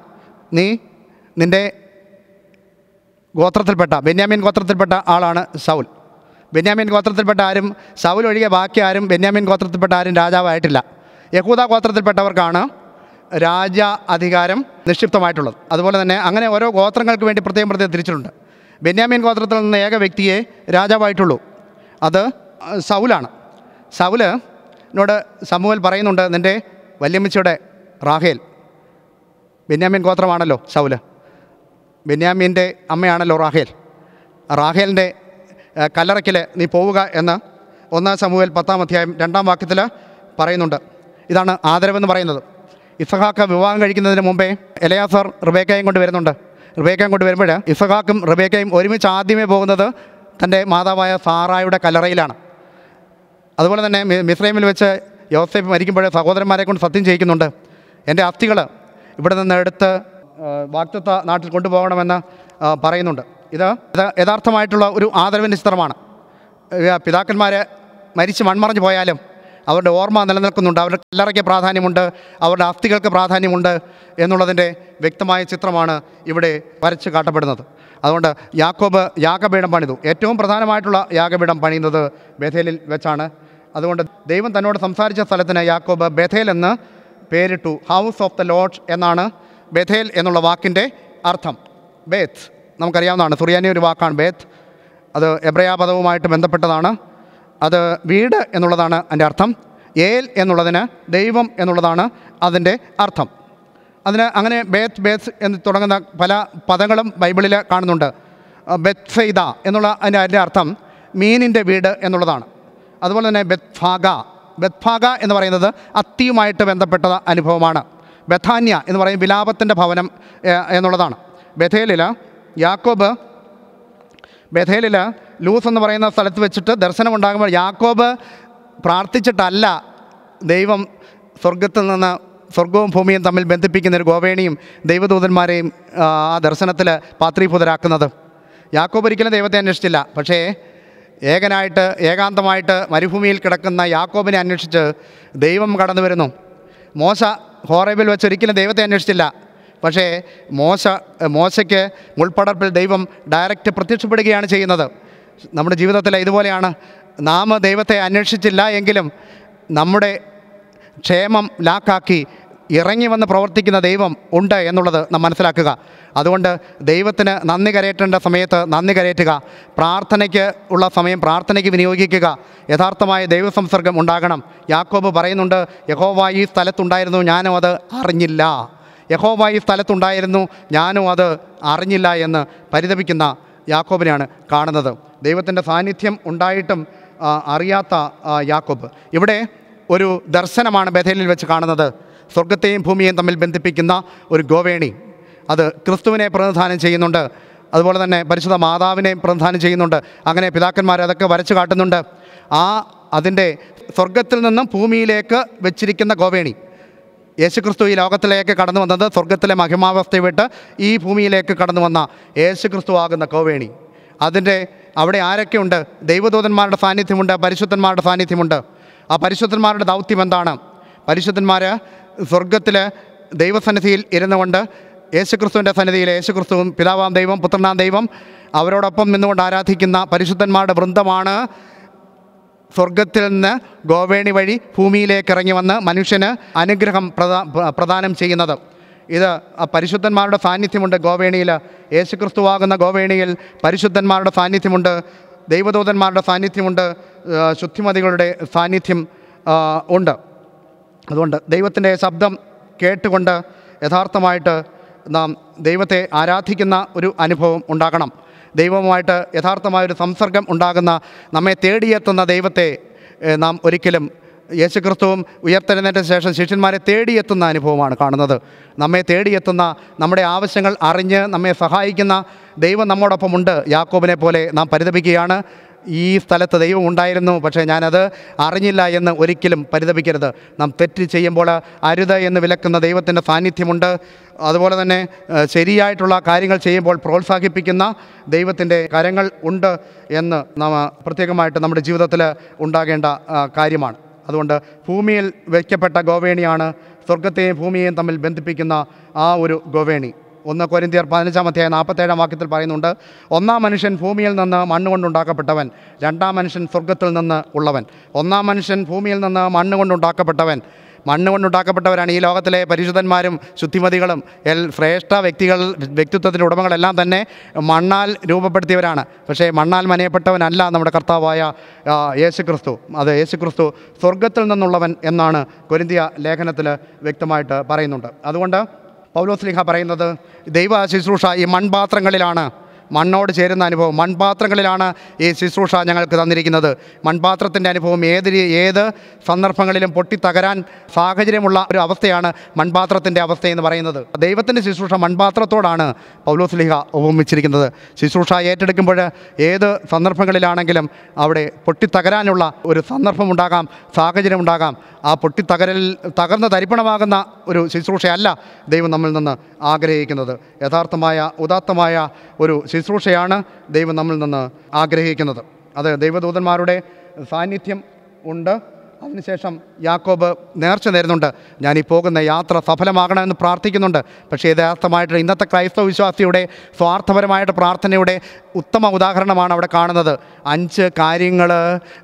നീ നിന്റെ ഗോത്രത്തിൽപ്പെട്ട ബെന്യാമീൻ ഗോത്രത്തിൽപ്പെട്ട ആളാണ് സൗൽ ബെന്യാമീൻ ഗോത്രത്തിൽപ്പെട്ട ആരും സൗൽ ഒഴികെ ബാക്കി ആരും ബെന്യാമീൻ ഗോത്രത്തിൽപ്പെട്ട ആരും രാജാവായിട്ടില്ല. യഹൂദ ഗോത്രത്തിൽപ്പെട്ടവർക്കാണ് രാജ അധികാരം നിക്ഷിപ്തമായിട്ടുള്ളത്. അതുപോലെ തന്നെ അങ്ങനെ ഓരോ ഗോത്രങ്ങൾക്ക് വേണ്ടി പ്രത്യേകം പ്രത്യേകം തിരിച്ചിട്ടുണ്ട്. ബെന്യാമീൻ ഗോത്രത്തിൽ നിന്ന് ഏക വ്യക്തിയെ രാജാവായിട്ടുള്ളൂ. അത് സൗലാണ്. സൗൽ എന്നോട് സമൂഹൽ പറയുന്നുണ്ട് നിന്റെ വല്യമ്മച്ചിയുടെ റാഹേൽ. ബെന്യാമീൻ ഗോത്രമാണല്ലോ സൗൽ. ബെന്യാമീന്റെ അമ്മയാണല്ലോ റാഹേൽ. റാഹേലിന്റെ കല്ലറയ്ക്കൽ നീ പോവുക എന്ന് ഒന്നാം സമൂഹൽ പത്താം അധ്യായം രണ്ടാം വാക്യത്തിൽ പറയുന്നുണ്ട്. ഇതാണ് ആദരവെന്ന് പറയുന്നത്. ഇസഹാക്ക് വിവാഹം കഴിക്കുന്നതിന് മുമ്പേ എലയാസർ റിബേക്കയും കൊണ്ട് വരുന്നുണ്ട്. റിബേക്കയും കൊണ്ട് വരുമ്പോൾ ഇസഹാക്കും റിബേക്കയും ഒരുമിച്ച് ആദ്യമേ പോകുന്നത് തന്റെ മാതാവായ സാറായുടെ കലറയിലാണ് അതുപോലെ തന്നെ മിസ്രൈമിൽ വെച്ച് യോസേഫ് മരിക്കുമ്പോൾ സഹോദരന്മാരെ കൊണ്ട് സത്യം ചെയ്യിക്കുന്നുണ്ട്. എന്റെ അസ്ഥികൾ ഇവിടെ നിന്ന് എടുത്ത് വാക്തത്വ നാട്ടിൽ കൊണ്ടുപോകണമെന്ന് പറയുന്നുണ്ട്. ഇത് യഥാർത്ഥമായിട്ടുള്ള ഒരു ആദരവിന്റെ ചിത്രമാണ്. പിതാക്കന്മാർ മരിച്ച് മൺമറഞ്ഞു പോയാലും അവരുടെ ഓർമ്മ നിലനിൽക്കുന്നുണ്ട്. അവരുടെ കല്ലറയ്ക്ക് പ്രാധാന്യമുണ്ട്. അവരുടെ അസ്ഥികൾക്ക് പ്രാധാന്യമുണ്ട് എന്നുള്ളതിന്റെ വ്യക്തമായ ചിത്രമാണ് ഇവിടെ വരച്ച് കാട്ടപ്പെടുന്നത്. അതുകൊണ്ട് യാക്കോബ് യാഗപീഠം പണിതു. ഏറ്റവും പ്രധാനമായിട്ടുള്ള യാഗപീഠം പണിയുന്നത് ബഥേലിൽ വെച്ചാണ്. അതുകൊണ്ട് ദൈവം തന്നോട് സംസാരിച്ച സ്ഥലത്തിന് യാക്കോബ് ബഥേൽ എന്ന് പേരിട്ടു. ഹൗസ് ഓഫ് ദ ലോഡ് എന്നാണ് ബഥേൽ എന്നുള്ള വാക്കിന്റെ അർത്ഥം. ബേത്ത്. നമുക്കറിയാവുന്നതാണ്. സുറിയാനി ഒരു വാക്കാണ് ബേത്ത്. അത് എബ്രയ പദവുമായിട്ട് ബന്ധപ്പെട്ടതാണ്. അത് വീട് എന്നുള്ളതാണ് അതിന്റെ അർത്ഥം. ഏൽ എന്നുള്ളതിന് ദൈവം എന്നുള്ളതാണ് അതിന്റെ അർത്ഥം. അതിന് അങ്ങനെ ബേത്ത് ബേത്ത് എന്ന് തുടങ്ങുന്ന പല പദങ്ങളും ബൈബിളിൽ കാണുന്നുണ്ട്. ബെത്സൈദ എന്നുള്ള അതിന്റെ അതിന്റെ അർത്ഥം മീനിന്റെ വീട് എന്നുള്ളതാണ്. അതുപോലെ തന്നെ ബെത്ഫാഗ ബെത്ഫാഗ എന്ന് പറയുന്നത് അത്തിയുമായിട്ട് ബന്ധപ്പെട്ട അനുഭവമാണ്. ബഥാന്യ എന്ന് പറയും വിലാപത്തിന്റെ ഭവനം എന്നുള്ളതാണ്. ബഥേലിൽ യാക്കോബ് ബഥേലിൽ ലൂസ് എന്ന് പറയുന്ന സ്ഥലത്ത് വെച്ചിട്ട് ദർശനം ഉണ്ടാകുമ്പോൾ യാക്കോബ് പ്രാർത്ഥിച്ചിട്ടല്ല ദൈവം സ്വർഗത്തിൽ നിന്ന് സ്വർഗവും ഭൂമിയും തമ്മിൽ ബന്ധിപ്പിക്കുന്ന ഒരു ഗോവേണിയും ദൈവദൂതന്മാരെയും ആ ദർശനത്തിൽ പാത്രീഭൂതരാക്കുന്നത്. യാക്കോബ് ഒരിക്കലും ദൈവത്തെ അന്വേഷിച്ചില്ല. പക്ഷേ ഏകനായിട്ട് ഏകാന്തമായിട്ട് മരുഭൂമിയിൽ കിടക്കുന്ന യാക്കോബിനെ അന്വേഷിച്ച് ദൈവം കടന്നു വരുന്നു മോശ ഹോറേബിൽ വെച്ച് ഒരിക്കലും ദൈവത്തെ അന്വേഷിച്ചില്ല. പക്ഷേ മോശ മോശയ്ക്ക് മുൾപ്പടർപ്പിൽ ദൈവം ഡയറക്റ്റ് പ്രത്യക്ഷപ്പെടുകയാണ് ചെയ്യുന്നത്. നമ്മുടെ ജീവിതത്തിൽ ഇതുപോലെയാണ്. നാം ദൈവത്തെ അന്വേഷിച്ചില്ല എങ്കിലും നമ്മുടെ ക്ഷേമം ലാക്കാക്കി ഇറങ്ങി വന്ന് പ്രവർത്തിക്കുന്ന ദൈവം ഉണ്ട് എന്നുള്ളത് നാം മനസ്സിലാക്കുക. അതുകൊണ്ട് ദൈവത്തിന് നന്ദി കരയേറ്റേണ്ട സമയത്ത് നന്ദി കരയേറ്റുക. പ്രാർത്ഥനയ്ക്ക് ഉള്ള സമയം പ്രാർത്ഥനയ്ക്ക് വിനിയോഗിക്കുക. യഥാർത്ഥമായ ദൈവസംസർഗം ഉണ്ടാകണം. യാക്കോബ് പറയുന്നുണ്ട് യഹോവ ഈ സ്ഥലത്തുണ്ടായിരുന്നു ഞാനും അത് അറിഞ്ഞില്ല. യഹോവ ഈ സ്ഥലത്തുണ്ടായിരുന്നു. ഞാനും അത് അറിഞ്ഞില്ല എന്ന് പരിതപിക്കുന്ന യാക്കോബിനെയാണ് കാണുന്നത്. ദൈവത്തിന്റെ സാന്നിധ്യം ഉണ്ടായിട്ടും അറിയാത്ത യാക്കോബ്. ഇവിടെ ഒരു ദർശനമാണ് ബഥേലിൽ വെച്ച് കാണുന്നത്. സ്വർഗത്തെയും ഭൂമിയെയും തമ്മിൽ ബന്ധിപ്പിക്കുന്ന ഒരു ഗോവേണി. അത് ക്രിസ്തുവിനെ പ്രതിനിധാനം ചെയ്യുന്നുണ്ട്. അതുപോലെ തന്നെ പരിശുദ്ധ മാതാവിനെയും പ്രതിനിധാനം ചെയ്യുന്നുണ്ട്. അങ്ങനെ പിതാക്കന്മാർ അതൊക്കെ വരച്ചു കാട്ടുന്നുണ്ട്. ആ അതിന്റെ സ്വർഗത്തിൽ നിന്നും ഭൂമിയിലേക്ക് വെച്ചിരിക്കുന്ന ഗോവേണി. യേശുക്രിസ്തു ഈ ലോകത്തിലേക്ക് കടന്നു വന്നത് സ്വർഗത്തിലെ മഹിമാവസ്ഥ വിട്ട് ഈ ഭൂമിയിലേക്ക് കടന്നു വന്ന യേശുക്രിസ്തു ആകുന്ന കോവേണി. അതിന്റെ അവിടെ ആരൊക്കെയുണ്ട്? ദൈവദൂതന്മാരുടെ സാന്നിധ്യമുണ്ട് പരിശുദ്ധന്മാരുടെ സാന്നിധ്യമുണ്ട്. ആ പരിശുദ്ധന്മാരുടെ ദൗത്യം എന്താണ്? പരിശുദ്ധന്മാർ സ്വർഗത്തിൽ ദൈവസന്നിധിയിൽ ഇരുന്നുകൊണ്ട് യേശുക്രിസ്തുവിന്റെ സന്നിധിയിൽ യേശുക്രിസ്തുവും പിതാവാം ദൈവം പുത്രനാം ദൈവം അവരോടൊപ്പം നിന്നുകൊണ്ട് ആരാധിക്കുന്ന പരിശുദ്ധന്മാരുടെ വൃന്ദമാണ് സ്വർഗത്തിൽ നിന്ന് ഗോവേണി വഴി ഭൂമിയിലേക്ക് ഇറങ്ങി വന്ന് മനുഷ്യന് അനുഗ്രഹം പ്രദാ പ്ര- പ്രദാനം ചെയ്യുന്നത്. ഇത് പരിശുദ്ധന്മാരുടെ സാന്നിധ്യമുണ്ട് ഗോവേണിയിൽ. യേശുക്രിസ്തുവാകുന്ന ഗോവേണിയിൽ പരിശുദ്ധന്മാരുടെ സാന്നിധ്യമുണ്ട്. ദൈവദൂതന്മാരുടെ സാന്നിധ്യമുണ്ട്. ശുദ്ധിമതികളുടെ സാന്നിധ്യം ഉണ്ട്. അതുകൊണ്ട് ദൈവത്തിന്റെ ശബ്ദം കേട്ടുകൊണ്ട് യഥാർത്ഥമായിട്ട് നാം ദൈവത്തെ ആരാധിക്കുന്ന ഒരു അനുഭവം ഉണ്ടാകണം. ദൈവവുമായിട്ട് യഥാർത്ഥമായൊരു സംസർഗം ഉണ്ടാകുന്ന നമ്മെ തേടിയെത്തുന്ന ദൈവത്തെ നാം ഒരിക്കലും യേശുക്രിസ്തുവും ഉയർത്തെഴുന്നേറ്റ ശേഷം ശിഷ്യന്മാരെ തേടിയെത്തുന്ന അനുഭവമാണ് കാണുന്നത്. നമ്മെ തേടിയെത്തുന്ന നമ്മുടെ ആവശ്യങ്ങൾ അറിഞ്ഞ് നമ്മെ സഹായിക്കുന്ന ദൈവം നമ്മോടൊപ്പമുണ്ട്. യാക്കോബിനെ പോലെ നാം പരിതപിക്കുകയാണ്. ഈ സ്ഥലത്ത് ദൈവം ഉണ്ടായിരുന്നു പക്ഷേ ഞാനത് അറിഞ്ഞില്ല എന്ന് ഒരിക്കലും പരിതപിക്കരുത്. നാം തെറ്റ് ചെയ്യുമ്പോൾ അരുത് എന്ന് വിലക്കുന്ന ദൈവത്തിന്റെ സാന്നിധ്യമുണ്ട്. അതുപോലെ തന്നെ ശരിയായിട്ടുള്ള കാര്യങ്ങൾ ചെയ്യുമ്പോൾ പ്രോത്സാഹിപ്പിക്കുന്ന ദൈവത്തിന്റെ കരങ്ങൾ ഉണ്ട് എന്ന് നാം പ്രത്യേകമായിട്ട് നമ്മുടെ ജീവിതത്തിൽ ഉണ്ടാകേണ്ട കാര്യമാണ്. അതുകൊണ്ട് ഭൂമിയിൽ വയ്ക്കപ്പെട്ട ഗോവേണിയാണ് സ്വർഗത്തെയും ഭൂമിയെയും തമ്മിൽ ബന്ധിപ്പിക്കുന്ന ആ ഒരു ഗോവേണി. ഒന്ന് കൊരിന്തിയർ പതിനഞ്ചാം അധ്യായം നാൽപ്പത്തേഴാം വാക്യത്തിൽ പറയുന്നുണ്ട് ഒന്നാം മനുഷ്യൻ ഭൂമിയിൽ നിന്ന് മണ്ണ് കൊണ്ടുണ്ടാക്കപ്പെട്ടവൻ രണ്ടാം മനുഷ്യൻ സ്വർഗത്തിൽ നിന്ന് ഉള്ളവൻ. ഒന്നാം മനുഷ്യൻ ഭൂമിയിൽ നിന്ന് മണ്ണ് കൊണ്ടുണ്ടാക്കപ്പെട്ടവൻ മണ്ണ് കൊണ്ടുണ്ടാക്കപ്പെട്ടവരാണ് ഈ ലോകത്തിലെ പരിശുദ്ധന്മാരും ശുദ്ധിമതികളും. എൽ ശ്രേഷ്ഠ വ്യക്തികൾ വ്യക്തിത്വത്തിന്റെ ഉടമകളെല്ലാം തന്നെ മണ്ണാൽ രൂപപ്പെടുത്തിയവരാണ്. പക്ഷേ മണ്ണാൽ മനയപ്പെട്ടവനല്ല നമ്മുടെ കർത്താവായ യേശു ക്രിസ്തു അത് യേശു ക്രിസ്തു സ്വർഗത്തിൽ നിന്നുള്ളവൻ എന്നാണ് കൊരിന്തിയ ലേഖനത്തിൽ വ്യക്തമായിട്ട് പറയുന്നുണ്ട്. അതുകൊണ്ട് പൗലോസ്ലിഹ പറയുന്നത് ദൈവ ശുശ്രൂഷ ഈ മൺപാത്രങ്ങളിലാണ്. മണ്ണോട് ചേരുന്ന അനുഭവം. മൺപാത്രങ്ങളിലാണ് ഈ ശുശ്രൂഷ ഞങ്ങൾക്ക് തന്നിരിക്കുന്നത്. മൺപാത്രത്തിന്റെ അനുഭവം ഏത് ഏത് സന്ദർഭങ്ങളിലും പൊട്ടിത്തകരാൻ സാഹചര്യമുള്ള ഒരു അവസ്ഥയാണ് മൺപാത്രത്തിന്റെ അവസ്ഥയെന്ന് പറയുന്നത്. ദൈവത്തിന്റെ ശുശ്രൂഷ മൺപാത്രത്തോടാണ് പൗലോസ്ലിഹ ഉപമിച്ചിരിക്കുന്നത്. ശുശ്രൂഷ ഏറ്റെടുക്കുമ്പോൾ ഏത് സന്ദർഭങ്ങളിലാണെങ്കിലും അവിടെ പൊട്ടിത്തകരാനുള്ള ഒരു സന്ദർഭമുണ്ടാകാം സാഹചര്യമുണ്ടാകാം. ആ പൊട്ടിത്തകരൽ തകർന്ന് തരിപ്പണമാകുന്ന ഒരു ശുശ്രൂഷയല്ല ദൈവം നമ്മിൽ നിന്ന് ആഗ്രഹിക്കുന്നത്. യഥാർത്ഥമായ ഉദാത്തമായ ഒരു ശുശ്രൂഷയാണ് ദൈവം നമ്മിൽ നിന്ന് ആഗ്രഹിക്കുന്നത്. അത് ദൈവദൂതന്മാരുടെ സാന്നിധ്യം ഉണ്ട്. അതിനുശേഷം യാക്കോബ് നേർച്ച നേരുന്നുണ്ട്. ഞാൻ ഈ പോകുന്ന യാത്ര സഫലമാകണമെന്ന് പ്രാർത്ഥിക്കുന്നുണ്ട്. പക്ഷേ യഥാർത്ഥമായിട്ട് ഇന്നത്തെ ക്രൈസ്തവ വിശ്വാസിയുടെ സ്വാർത്ഥപരമായിട്ട് പ്രാർത്ഥനയുടെ ഉത്തമ ഉദാഹരണമാണ് അവിടെ കാണുന്നത്. അഞ്ച് കാര്യങ്ങൾ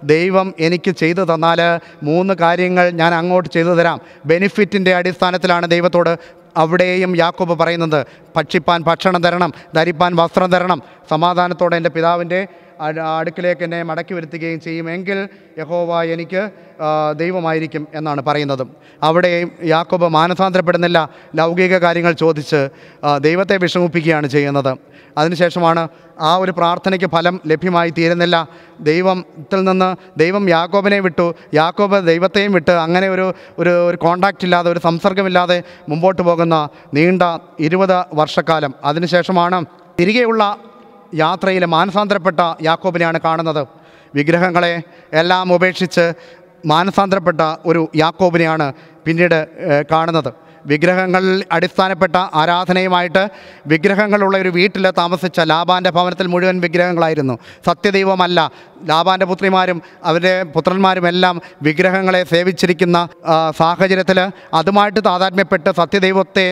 ദൈവം എനിക്ക് ചെയ്തു തന്നാൽ മൂന്ന് കാര്യങ്ങൾ ഞാൻ അങ്ങോട്ട് ചെയ്തു തരാം. ബെനിഫിറ്റിന്റെ അടിസ്ഥാനത്തിലാണ് ദൈവത്തോട് അവിടെയും യാക്കോബ് പറയുന്നത്. ഭക്ഷിപ്പാൻ ഭക്ഷണം തരണം ധരിപ്പാൻ വസ്ത്രം തരണം. സമാധാനത്തോടെ എന്റെ പിതാവിന്റെ അടുക്കിലേക്ക് എന്നെ മടക്കി വരുത്തുകയും ചെയ്യുമെങ്കിൽ യഹോവ എനിക്ക് ദൈവമായിരിക്കും എന്നാണ് പറയുന്നത്. അവിടെയും യാക്കോബ് മാനസാന്തരപ്പെടുന്നില്ല. ലൗകിക കാര്യങ്ങൾ ചോദിച്ച് ദൈവത്തെ വിഷമിപ്പിക്കുകയാണ് ചെയ്യുന്നത്. അതിനുശേഷമാണ് ആ ഒരു പ്രാർത്ഥനയ്ക്ക് ഫലം ലഭ്യമായി തീരുന്നില്ല. ദൈവത്തിൽ നിന്ന് ദൈവം യാക്കോബിനെ വിട്ടു. യാക്കോബ് ദൈവത്തെയും വിട്ട് അങ്ങനെ ഒരു ഒരു ഒരു കോണ്ടാക്റ്റ് ഇല്ലാതെ ഒരു സംസർഗമില്ലാതെ മുമ്പോട്ട് പോകുന്ന നീണ്ട ഇരുപത് വർഷക്കാലം. അതിനുശേഷമാണ് തിരികെയുള്ള യാത്രയിൽ മാനസാന്തരപ്പെട്ട യാക്കോബിനെയാണ് കാണുന്നത്. വിഗ്രഹങ്ങളെ എല്ലാം ഉപേക്ഷിച്ച് മാനസാന്തരപ്പെട്ട ഒരു യാക്കോബിനെയാണ് പിന്നീട് കാണുന്നത്. വിഗ്രഹങ്ങളിൽ അടിസ്ഥാനപ്പെട്ട ആരാധനയുമായിട്ട് വിഗ്രഹങ്ങളുള്ള ഒരു വീട്ടിൽ താമസിച്ച ലാബാന്റെ ഭവനത്തിൽ മുഴുവൻ വിഗ്രഹങ്ങളായിരുന്നു. സത്യദൈവമല്ല ലാബാന്റെ പുത്രിമാരും അവരുടെ പുത്രന്മാരും എല്ലാം വിഗ്രഹങ്ങളെ സേവിച്ചിരിക്കുന്ന സാഹചര്യത്തിൽ അതുമായിട്ട് താതാത്മ്യപ്പെട്ട് സത്യദൈവത്തെ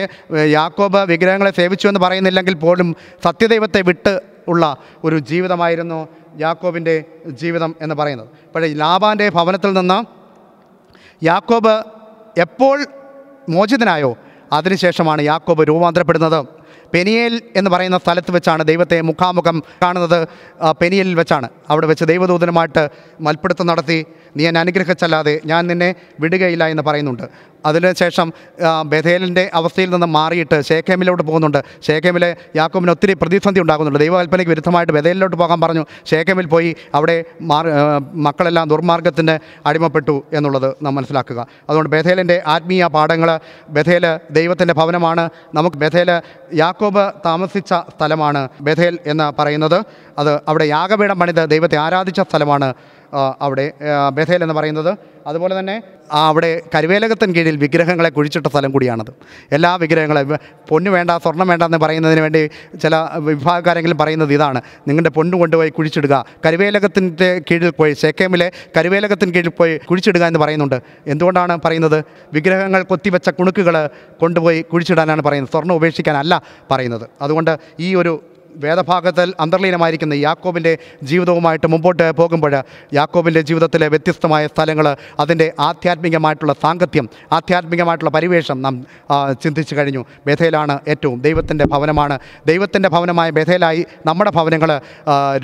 യാക്കോബ് വിഗ്രഹങ്ങളെ സേവിച്ചു എന്ന് പറയുന്നില്ലെങ്കിൽ പോലും സത്യദൈവത്തെ വിട്ട് ഉള്ള ഒരു ജീവിതമായിരുന്നു യാക്കോബിന്റെ ജീവിതം എന്ന് പറയുന്നത്. പക്ഷേ ലാബാന്റെ ഭവനത്തിൽ നിന്ന് യാക്കോബ് എപ്പോൾ മോചിതനായോ അതിനുശേഷമാണ് യാക്കോബ് രൂപാന്തരപ്പെടുന്നത്. പെനിയേൽ എന്ന് പറയുന്ന സ്ഥലത്ത് വെച്ചാണ് ദൈവത്തെ മുഖാമുഖം കാണുന്നത്. പെനിയലിൽ വെച്ചാണ്. അവിടെ വെച്ച് ദൈവദൂതനുമായിട്ട് മൽപ്പിടുത്തം നടത്തി. നീ എന്നെ അനുഗ്രഹിച്ചല്ലാതെ ഞാൻ നിന്നെ വിടുകയില്ല എന്ന് പറയുന്നുണ്ട്. അതിനുശേഷം ബഥേലിന്റെ അവസ്ഥയിൽ നിന്ന് മാറിയിട്ട് ഷേഖേമിലോട്ട് പോകുന്നുണ്ട്. ഷേഖേമിലെ യാക്കോബിന് ഒത്തിരി പ്രതിസന്ധി ഉണ്ടാകുന്നുണ്ട്. ദൈവകൽപ്പനയ്ക്ക് വിരുദ്ധമായിട്ട് ബഥേലിലോട്ട് പോകാൻ പറഞ്ഞു. ഷേഖേമിൽ പോയി അവിടെ മക്കളെല്ലാം ദുർമാർഗത്തിന് അടിമപ്പെട്ടു എന്നുള്ളത് നാം മനസ്സിലാക്കുക. അതുകൊണ്ട് ബഥേലിന്റെ ആത്മീയ പാഠങ്ങൾ ബഥേൽ ദൈവത്തിന്റെ ഭവനമാണ്. നമുക്ക് ബഥേൽ യാക്കോബ് താമസിച്ച സ്ഥലമാണ് ബഥേൽ എന്ന് പറയുന്നത്. അത് അവിടെ യാഗപീഠം പണിത് ദൈവത്തെ ആരാധിച്ച സ്ഥലമാണ്. അവിടെ ബഥേൽ എന്ന് പറയുന്നത്. അതുപോലെ തന്നെ അവിടെ കരുവേലകത്തിന് കീഴിൽ വിഗ്രഹങ്ങളെ കുഴിച്ചിട്ട സ്ഥലം കൂടിയാണത്. എല്ലാ വിഗ്രഹങ്ങളെ പൊന്ന് വേണ്ട സ്വർണം വേണ്ട എന്ന് പറയുന്നതിന് വേണ്ടി ചില വിഭാഗക്കാരെങ്കിലും പറയുന്നത് ഇതാണ്. നിങ്ങളുടെ പൊന്ന് കൊണ്ടുപോയി കുഴിച്ചിടുക. കരുവേലകത്തിന്റെ കീഴിൽ പോയി സേക്കേമിലെ കരുവേലകത്തിന് കീഴിൽ പോയി കുഴിച്ചിടുക എന്ന് പറയുന്നുണ്ട്. എന്തുകൊണ്ടാണ് പറയുന്നത്? വിഗ്രഹങ്ങൾ കൊത്തിവെച്ച കുണുക്കുകൾ കൊണ്ടുപോയി കുഴിച്ചിടാനാണ് പറയുന്നത്. സ്വർണം ഉപേക്ഷിക്കാനല്ല പറയുന്നത്. അതുകൊണ്ട് ഈ ഒരു വേദഭാഗത്തിൽ അന്തർലീനമായിരിക്കുന്ന യാക്കോബിന്റെ ജീവിതവുമായിട്ട് മുമ്പോട്ട് പോകുമ്പോൾ യാക്കോബിന്റെ ജീവിതത്തിലെ വ്യത്യസ്തമായ സ്ഥലങ്ങൾ അതിന്റെ ആധ്യാത്മികമായിട്ടുള്ള സാങ്കത്യം ആധ്യാത്മികമായിട്ടുള്ള പരിവേഷം നാം ചിന്തിച്ചു കഴിഞ്ഞു. ബഥേലാണ് ഏറ്റവും ദൈവത്തിന്റെ ഭവനമാണ്. ദൈവത്തിന്റെ ഭവനമായ ബഥേലായി നമ്മുടെ ഭവനങ്ങൾ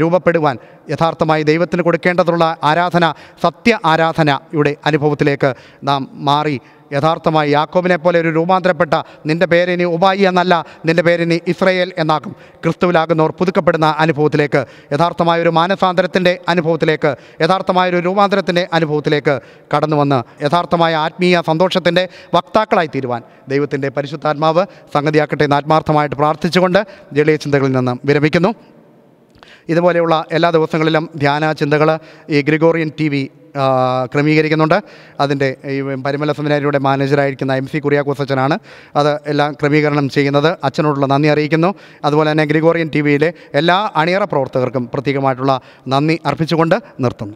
രൂപപ്പെടുവാൻ യഥാർത്ഥമായി ദൈവത്തിന് കൊടുക്കേണ്ടതുള്ള ആരാധന സത്യ ആരാധനയുടെ അനുഭവത്തിലേക്ക് നാം മാറി. യഥാർത്ഥമായി യാക്കോബിനെ പോലെ ഒരു രൂപാന്തരപ്പെട്ട നിന്റെ പേരിനി ഉബായി എന്നല്ല നിന്റെ പേരിനി ഇസ്രയേൽ എന്നാക്കും ക്രിസ്തുവിലാകുന്നവർ പുതുക്കപ്പെടുന്ന അനുഭവത്തിലേക്ക് യഥാർത്ഥമായ ഒരു മാനസാന്തരത്തിന്റെ അനുഭവത്തിലേക്ക് യഥാർത്ഥമായ ഒരു രൂപാന്തരത്തിന്റെ അനുഭവത്തിലേക്ക് കടന്നു വന്ന് യഥാർത്ഥമായ ആത്മീയ സന്തോഷത്തിന്റെ വക്താക്കളായി തീരുവാൻ ദൈവത്തിന്റെ പരിശുദ്ധാത്മാവ് സംഗതിയാക്കട്ടെ എന്ന് ആത്മാർത്ഥമായിട്ട് പ്രാർത്ഥിച്ചുകൊണ്ട് ജലീയ ചിന്തകളിൽ നിന്ന് വിരമിക്കുന്നു. ഇതുപോലെയുള്ള എല്ലാ ദിവസങ്ങളിലും ധ്യാന ചിന്തകൾ ഈ ഗ്രിഗോറിയൻ ടി വി ക്രമീകരിക്കുന്നുണ്ട്. അതിന്റെ ഈ പരിമല സെമിനാരിയുടെ മാനേജറായിരിക്കുന്ന എം സി കുറിയാക്കോസ് അച്ഛനാണ് അത് എല്ലാം ക്രമീകരണം ചെയ്യുന്നത്. അച്ഛനോടുള്ള നന്ദി അറിയിക്കുന്നു. അതുപോലെ തന്നെ ഗ്രിഗോറിയൻ ടി വിയിലെ എല്ലാ അണിയറ പ്രവർത്തകർക്കും പ്രത്യേകമായിട്ടുള്ള നന്ദി അർപ്പിച്ചുകൊണ്ട് നിർത്തുന്നു.